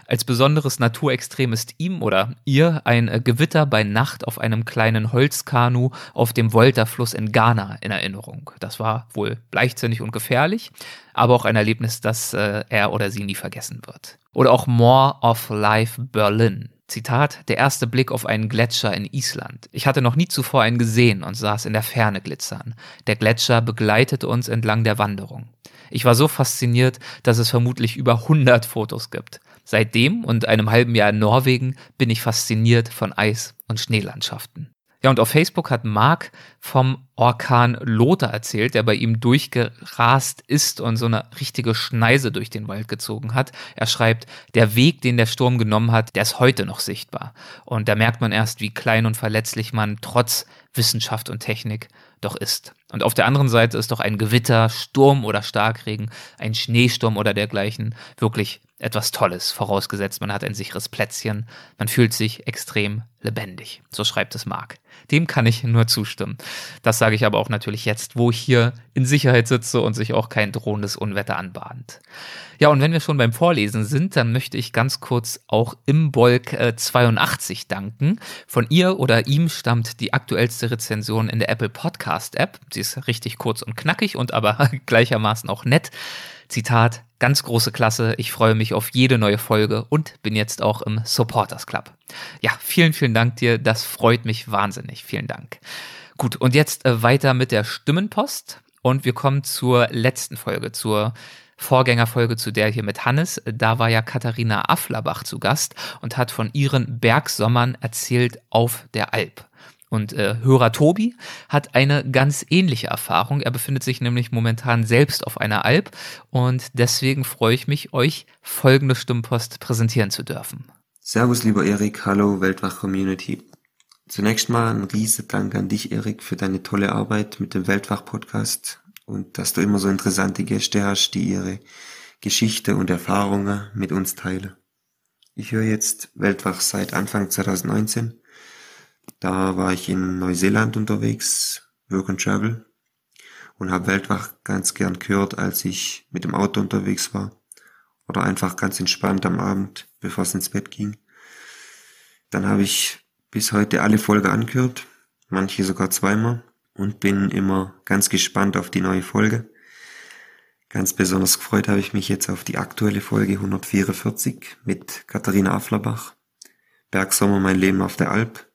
Als besonderes Naturextrem ist ihm oder ihr ein äh, Gewitter bei Nacht auf einem kleinen Holzkanu auf dem Volta-Fluss in Ghana in Erinnerung. Das war wohl leichtsinnig und gefährlich, aber auch ein Erlebnis, das äh, er oder sie nie vergessen wird. Oder auch More of Life Berlin. Zitat, der erste Blick auf einen Gletscher in Island. Ich hatte noch nie zuvor einen gesehen und saß in der Ferne glitzern. Der Gletscher begleitete uns entlang der Wanderung. Ich war so fasziniert, dass es vermutlich über 100 Fotos gibt. Seitdem und einem halben Jahr in Norwegen bin ich fasziniert von Eis- und Schneelandschaften. Ja, und auf Facebook hat Mark vom Orkan Lothar erzählt, der bei ihm durchgerast ist und so eine richtige Schneise durch den Wald gezogen hat. Er schreibt, der Weg, den der Sturm genommen hat, der ist heute noch sichtbar. Und da merkt man erst, wie klein und verletzlich man trotz Wissenschaft und Technik doch ist. Und auf der anderen Seite ist doch ein Gewitter, Sturm oder Starkregen, ein Schneesturm oder dergleichen wirklich etwas Tolles, vorausgesetzt man hat ein sicheres Plätzchen, man fühlt sich extrem lebendig. So schreibt es Marc. Dem kann ich nur zustimmen. Das sage ich aber auch natürlich jetzt, wo ich hier in Sicherheit sitze und sich auch kein drohendes Unwetter anbahnt. Ja, und wenn wir schon beim Vorlesen sind, dann möchte ich ganz kurz auch Imbolg äh, 82 danken. Von ihr oder ihm stammt die aktuellste Rezension in der Apple Podcast App. Sie ist richtig kurz und knackig und aber gleichermaßen auch nett. Zitat, ganz große Klasse, ich freue mich auf jede neue Folge und bin jetzt auch im Supporters Club. Ja, vielen, vielen Dank dir, das freut mich wahnsinnig, vielen Dank. Gut, und jetzt äh, weiter mit der Stimmenpost und wir kommen zur letzten Folge, zur Vorgängerfolge zu der hier mit Hannes. Da war ja Katharina Afflerbach zu Gast und hat von ihren Bergsommern erzählt auf der Alp. Und äh, Hörer Tobi hat eine ganz ähnliche Erfahrung. Er befindet sich nämlich momentan selbst auf einer Alp und deswegen freue ich mich, euch folgende Stimmpost präsentieren zu dürfen. Servus, lieber Erik. Hallo, Weltwach-Community. Zunächst mal ein riesen Dank an dich, Erik, für deine tolle Arbeit mit dem Weltwach-Podcast und dass du immer so interessante Gäste hast, die ihre Geschichte und Erfahrungen mit uns teilen. Ich höre jetzt Weltwach seit Anfang 2019 da war ich in Neuseeland unterwegs, Work and Travel, und habe Weltwach ganz gern gehört, als ich mit dem Auto unterwegs war. Oder einfach ganz entspannt am Abend, bevor es ins Bett ging. Dann habe ich bis heute alle Folgen angehört, manche sogar zweimal, und bin immer ganz gespannt auf die neue Folge. Ganz besonders gefreut habe ich mich jetzt auf die aktuelle Folge 144 mit Katharina Afflerbach. Bergsommer, mein Leben auf der Alp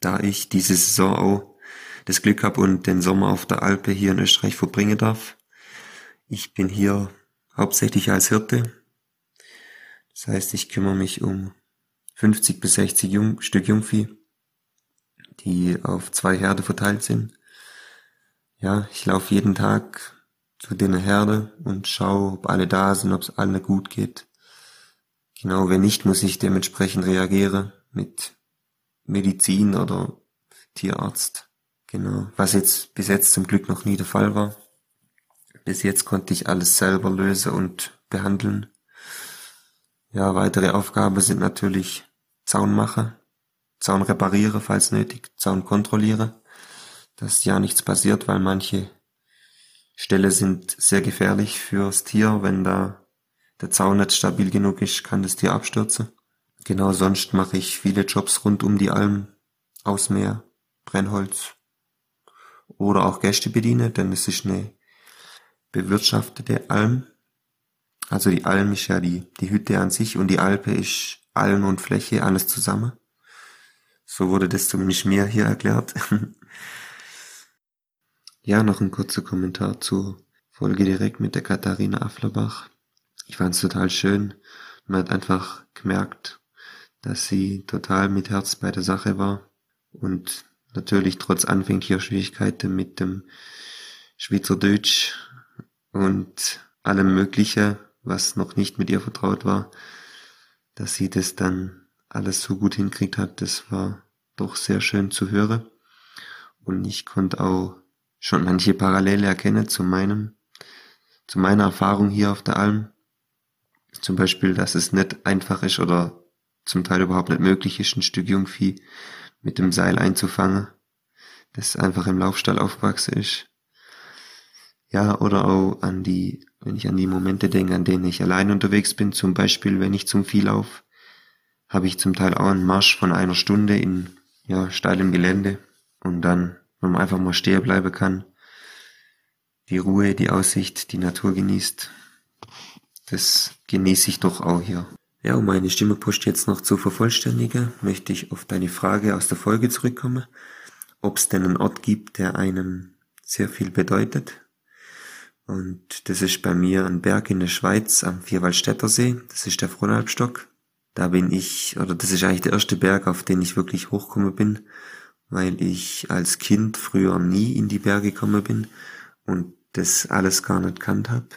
da ich diese Saison auch das Glück habe und den Sommer auf der Alpe hier in Österreich verbringen darf. Ich bin hier hauptsächlich als Hirte. Das heißt, ich kümmere mich um 50 bis 60 Jung, Stück Jungvieh, die auf zwei Herde verteilt sind. Ja, ich laufe jeden Tag zu den Herde und schaue, ob alle da sind, ob es allen gut geht. Genau, wenn nicht, muss ich dementsprechend reagieren mit Medizin oder Tierarzt. Genau. Was jetzt bis jetzt zum Glück noch nie der Fall war. Bis jetzt konnte ich alles selber lösen und behandeln. Ja, weitere Aufgaben sind natürlich Zaun machen, Zaun repariere, falls nötig, Zaun kontrolliere, dass ja nichts passiert, weil manche Stelle sind sehr gefährlich fürs Tier. Wenn da der Zaun nicht stabil genug ist, kann das Tier abstürzen. Genau, sonst mache ich viele Jobs rund um die Alm, Ausmäher, Brennholz oder auch Gäste bediene, denn es ist eine bewirtschaftete Alm. Also die Alm ist ja die, die Hütte an sich und die Alpe ist Alm und Fläche, alles zusammen. So wurde das zumindest mir hier erklärt. ja, noch ein kurzer Kommentar zur Folge direkt mit der Katharina Afflerbach. Ich fand es total schön. Man hat einfach gemerkt, dass sie total mit Herz bei der Sache war und natürlich trotz anfänglicher Schwierigkeiten mit dem Schweizerdeutsch und allem Mögliche, was noch nicht mit ihr vertraut war, dass sie das dann alles so gut hinkriegt hat, das war doch sehr schön zu hören. Und ich konnte auch schon manche Parallele erkennen zu meinem, zu meiner Erfahrung hier auf der Alm. Zum Beispiel, dass es nicht einfach ist oder zum Teil überhaupt nicht möglich ist, ein Stück Jungvieh mit dem Seil einzufangen, das einfach im Laufstall aufgewachsen ist. Ja, oder auch an die, wenn ich an die Momente denke, an denen ich allein unterwegs bin, zum Beispiel, wenn ich zum Vieh lauf, habe ich zum Teil auch einen Marsch von einer Stunde in, ja, steilem Gelände und dann, wenn man einfach mal stehen bleiben kann, die Ruhe, die Aussicht, die Natur genießt, das genieße ich doch auch hier. Ja, um meine Stimmepost jetzt noch zu vervollständigen, möchte ich auf deine Frage aus der Folge zurückkommen, ob es denn einen Ort gibt, der einem sehr viel bedeutet. Und das ist bei mir ein Berg in der Schweiz am Vierwaldstätter See, das ist der Fronalpstock. Da bin ich, oder das ist eigentlich der erste Berg, auf den ich wirklich hochgekommen bin, weil ich als Kind früher nie in die Berge gekommen bin und das alles gar nicht kannt habe.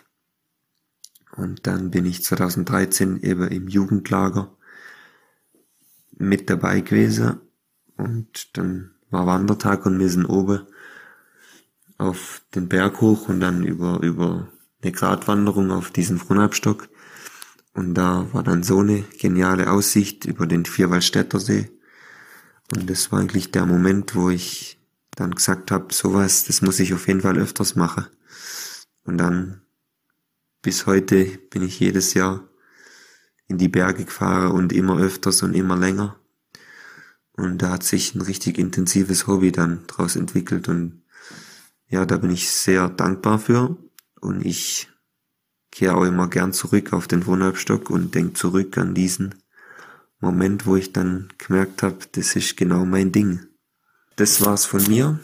Und dann bin ich 2013 eben im Jugendlager mit dabei gewesen. Und dann war Wandertag und wir sind oben auf den Berg hoch und dann über, über eine Gratwanderung auf diesen Fronabstock. Und da war dann so eine geniale Aussicht über den Vierwaldstätter See. Und das war eigentlich der Moment, wo ich dann gesagt habe, sowas, das muss ich auf jeden Fall öfters machen. Und dann bis heute bin ich jedes Jahr in die Berge gefahren und immer öfters und immer länger. Und da hat sich ein richtig intensives Hobby dann draus entwickelt und ja, da bin ich sehr dankbar für und ich kehre auch immer gern zurück auf den Wohnhalbstock und denk zurück an diesen Moment, wo ich dann gemerkt habe, das ist genau mein Ding. Das war's von mir.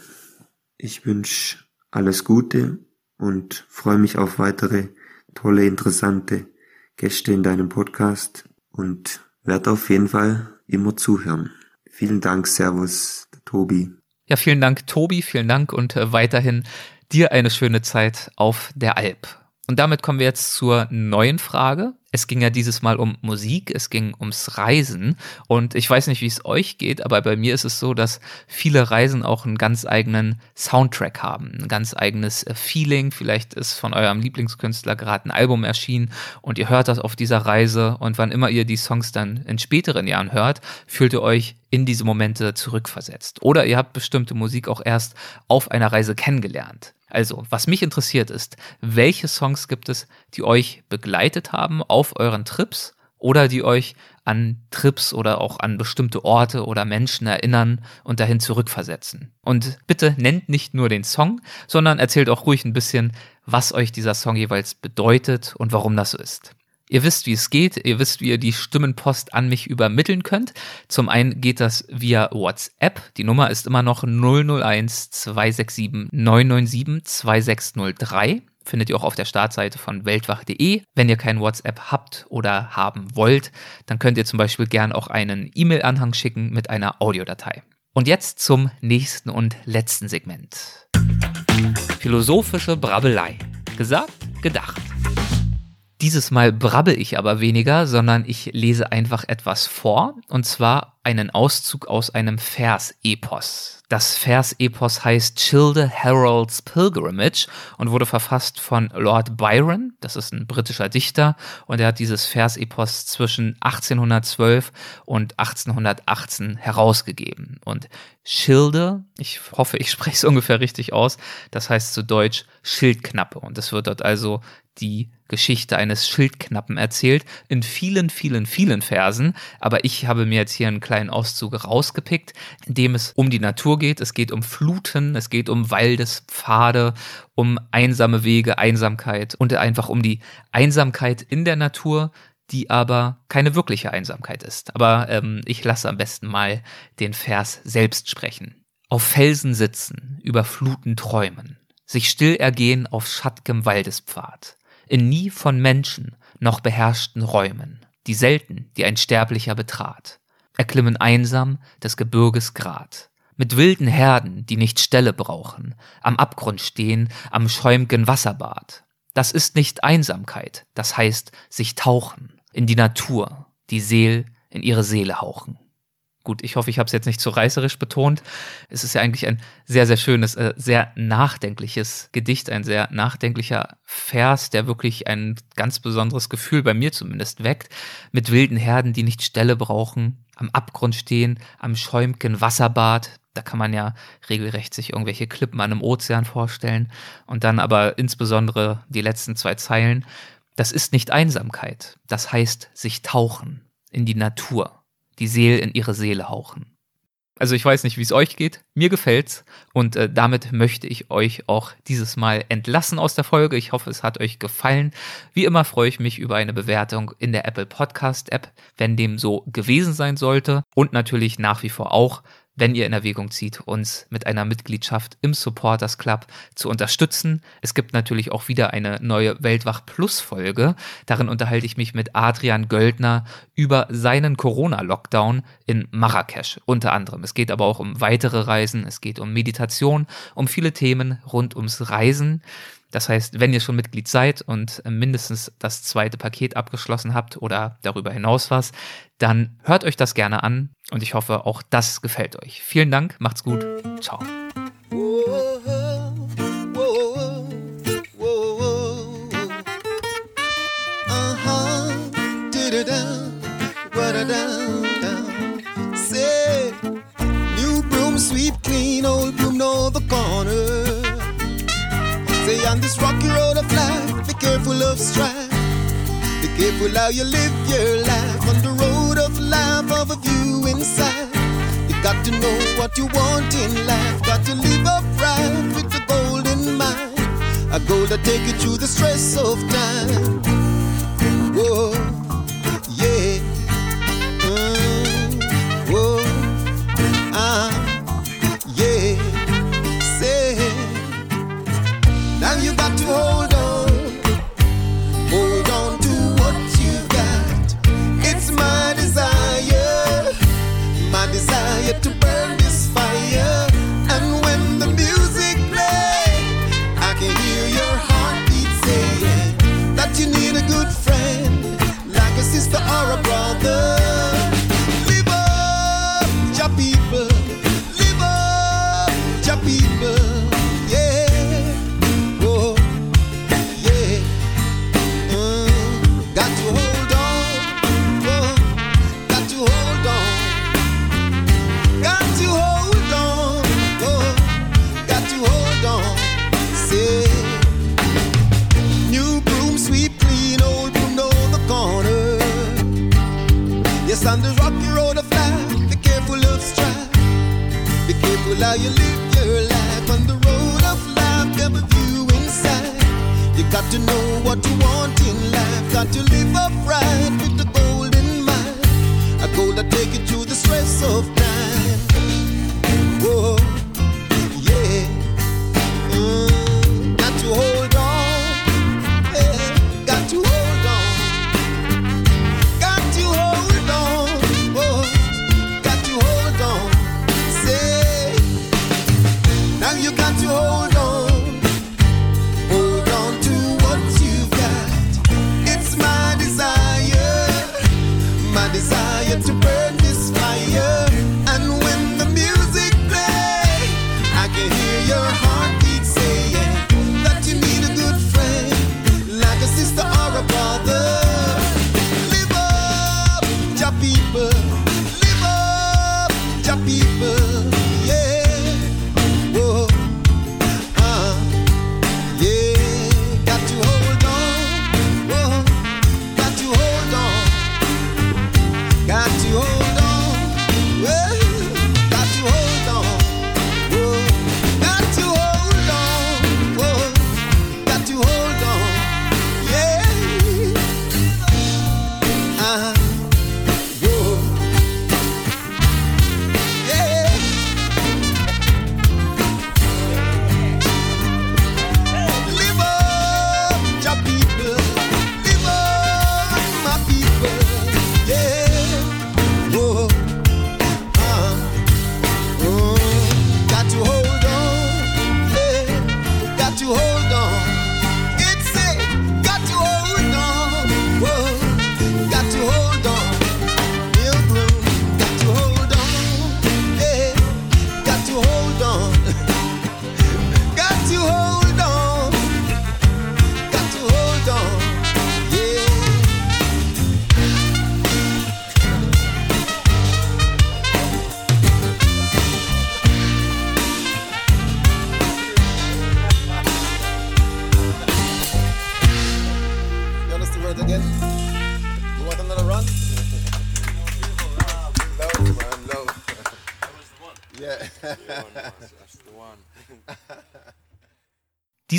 Ich wünsche alles Gute und freue mich auf weitere tolle, interessante Gäste in deinem Podcast und werde auf jeden Fall immer zuhören. Vielen Dank, Servus, Tobi. Ja, vielen Dank, Tobi, vielen Dank und äh, weiterhin dir eine schöne Zeit auf der Alp. Und damit kommen wir jetzt zur neuen Frage. Es ging ja dieses Mal um Musik, es ging ums Reisen. Und ich weiß nicht, wie es euch geht, aber bei mir ist es so, dass viele Reisen auch einen ganz eigenen Soundtrack haben, ein ganz eigenes äh, Feeling. Vielleicht ist von eurem Lieblingskünstler gerade ein Album erschienen und ihr hört das auf dieser Reise. Und wann immer ihr die Songs dann in späteren Jahren hört, fühlt ihr euch in diese Momente zurückversetzt. Oder ihr habt bestimmte Musik auch erst auf einer Reise kennengelernt. Also, was mich interessiert ist, welche Songs gibt es, die euch begleitet haben auf euren Trips oder die euch an Trips oder auch an bestimmte Orte oder Menschen erinnern und dahin zurückversetzen. Und bitte nennt nicht nur den Song, sondern erzählt auch ruhig ein bisschen, was euch dieser Song jeweils bedeutet und warum das so ist. Ihr wisst, wie es geht. Ihr wisst, wie ihr die Stimmenpost an mich übermitteln könnt. Zum einen geht das via WhatsApp. Die Nummer ist immer noch 001 267 997 2603. Findet ihr auch auf der Startseite von weltwach.de. Wenn ihr kein WhatsApp habt oder haben wollt, dann könnt ihr zum Beispiel gern auch einen E-Mail-Anhang schicken mit einer Audiodatei. Und jetzt zum nächsten und letzten Segment. Philosophische Brabbelei. Gesagt, gedacht. Dieses Mal brabbel ich aber weniger, sondern ich lese einfach etwas vor, und zwar einen Auszug aus einem Vers-Epos. Das Vers-Epos heißt Childe Harold's Pilgrimage und wurde verfasst von Lord Byron, das ist ein britischer Dichter, und er hat dieses Vers-Epos zwischen 1812 und 1818 herausgegeben. Und Schilde, ich hoffe, ich spreche es ungefähr richtig aus, das heißt zu Deutsch Schildknappe. Und es wird dort also die Geschichte eines Schildknappen erzählt, in vielen, vielen, vielen Versen. Aber ich habe mir jetzt hier einen kleinen Auszug rausgepickt, in dem es um die Natur geht. Es geht um Fluten, es geht um Waldespfade, um einsame Wege, Einsamkeit und einfach um die Einsamkeit in der Natur, die aber keine wirkliche Einsamkeit ist. Aber ähm, ich lasse am besten mal den Vers selbst sprechen. Auf Felsen sitzen, über Fluten träumen, sich still ergehen auf schattgem Waldespfad in nie von Menschen noch beherrschten Räumen, die selten die ein Sterblicher betrat, erklimmen einsam des Gebirges Grat, mit wilden Herden, die nicht Stelle brauchen, am Abgrund stehen, am schäumgen Wasserbad. Das ist nicht Einsamkeit, das heißt sich tauchen, in die Natur, die Seel in ihre Seele hauchen. Gut, ich hoffe, ich habe es jetzt nicht zu reißerisch betont. Es ist ja eigentlich ein sehr, sehr schönes, äh, sehr nachdenkliches Gedicht, ein sehr nachdenklicher Vers, der wirklich ein ganz besonderes Gefühl bei mir zumindest weckt. Mit wilden Herden, die nicht Stelle brauchen, am Abgrund stehen, am schäumken Wasserbad. Da kann man ja regelrecht sich irgendwelche Klippen an einem Ozean vorstellen. Und dann aber insbesondere die letzten zwei Zeilen. Das ist nicht Einsamkeit. Das heißt sich tauchen in die Natur die Seele in ihre Seele hauchen. Also ich weiß nicht, wie es euch geht. Mir gefällt's und äh, damit möchte ich euch auch dieses Mal entlassen aus der Folge. Ich hoffe, es hat euch gefallen. Wie immer freue ich mich über eine Bewertung in der Apple Podcast App, wenn dem so gewesen sein sollte und natürlich nach wie vor auch, wenn ihr in Erwägung zieht, uns mit einer Mitgliedschaft im Supporters Club zu unterstützen. Es gibt natürlich auch wieder eine neue Weltwach Plus Folge. Darin unterhalte ich mich mit Adrian Göldner über seinen Corona-Lockdown in Marrakesch unter anderem. Es geht aber auch um weitere Reisen, es geht um Meditation, um viele Themen rund ums Reisen. Das heißt, wenn ihr schon Mitglied seid und mindestens das zweite Paket abgeschlossen habt oder darüber hinaus was, dann hört euch das gerne an und ich hoffe, auch das gefällt euch. Vielen Dank, macht's gut, ciao. Sweet, clean old broom, know the corner. Say on this rocky road of life, be careful of strife. Be careful how you live your life on the road of life of a view inside. You got to know what you want in life. Got to live upright with the goal in mind. A goal to take you through the stress of time. Whoa,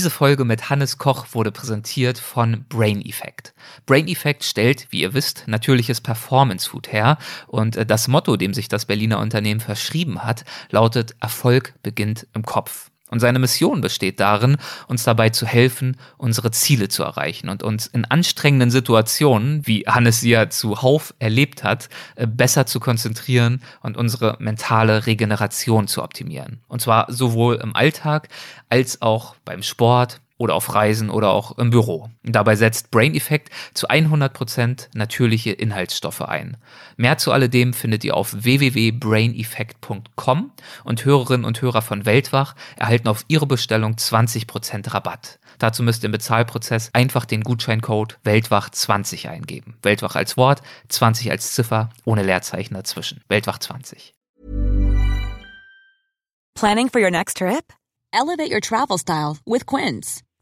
Diese Folge mit Hannes Koch wurde präsentiert von Brain Effect. Brain Effect stellt, wie ihr wisst, natürliches Performance Food her und äh, das Motto, dem sich das Berliner Unternehmen verschrieben hat, lautet Erfolg beginnt im Kopf. Und seine Mission besteht darin, uns dabei zu helfen, unsere Ziele zu erreichen und uns in anstrengenden Situationen, wie Hannes sie ja zuhauf erlebt hat, äh, besser zu konzentrieren und unsere mentale Regeneration zu optimieren. Und zwar sowohl im Alltag als auch beim Sport, oder auf Reisen oder auch im Büro. Dabei setzt Brain Effect zu 100% natürliche Inhaltsstoffe ein. Mehr zu alledem findet ihr auf www.braineffect.com und Hörerinnen und Hörer von Weltwach erhalten auf ihre Bestellung 20% Rabatt. Dazu müsst ihr im Bezahlprozess einfach den Gutscheincode Weltwach20 eingeben. Weltwach als Wort, 20 als Ziffer, ohne Leerzeichen dazwischen. Weltwach 20. Planning for your next trip? Elevate your travel style with Quince.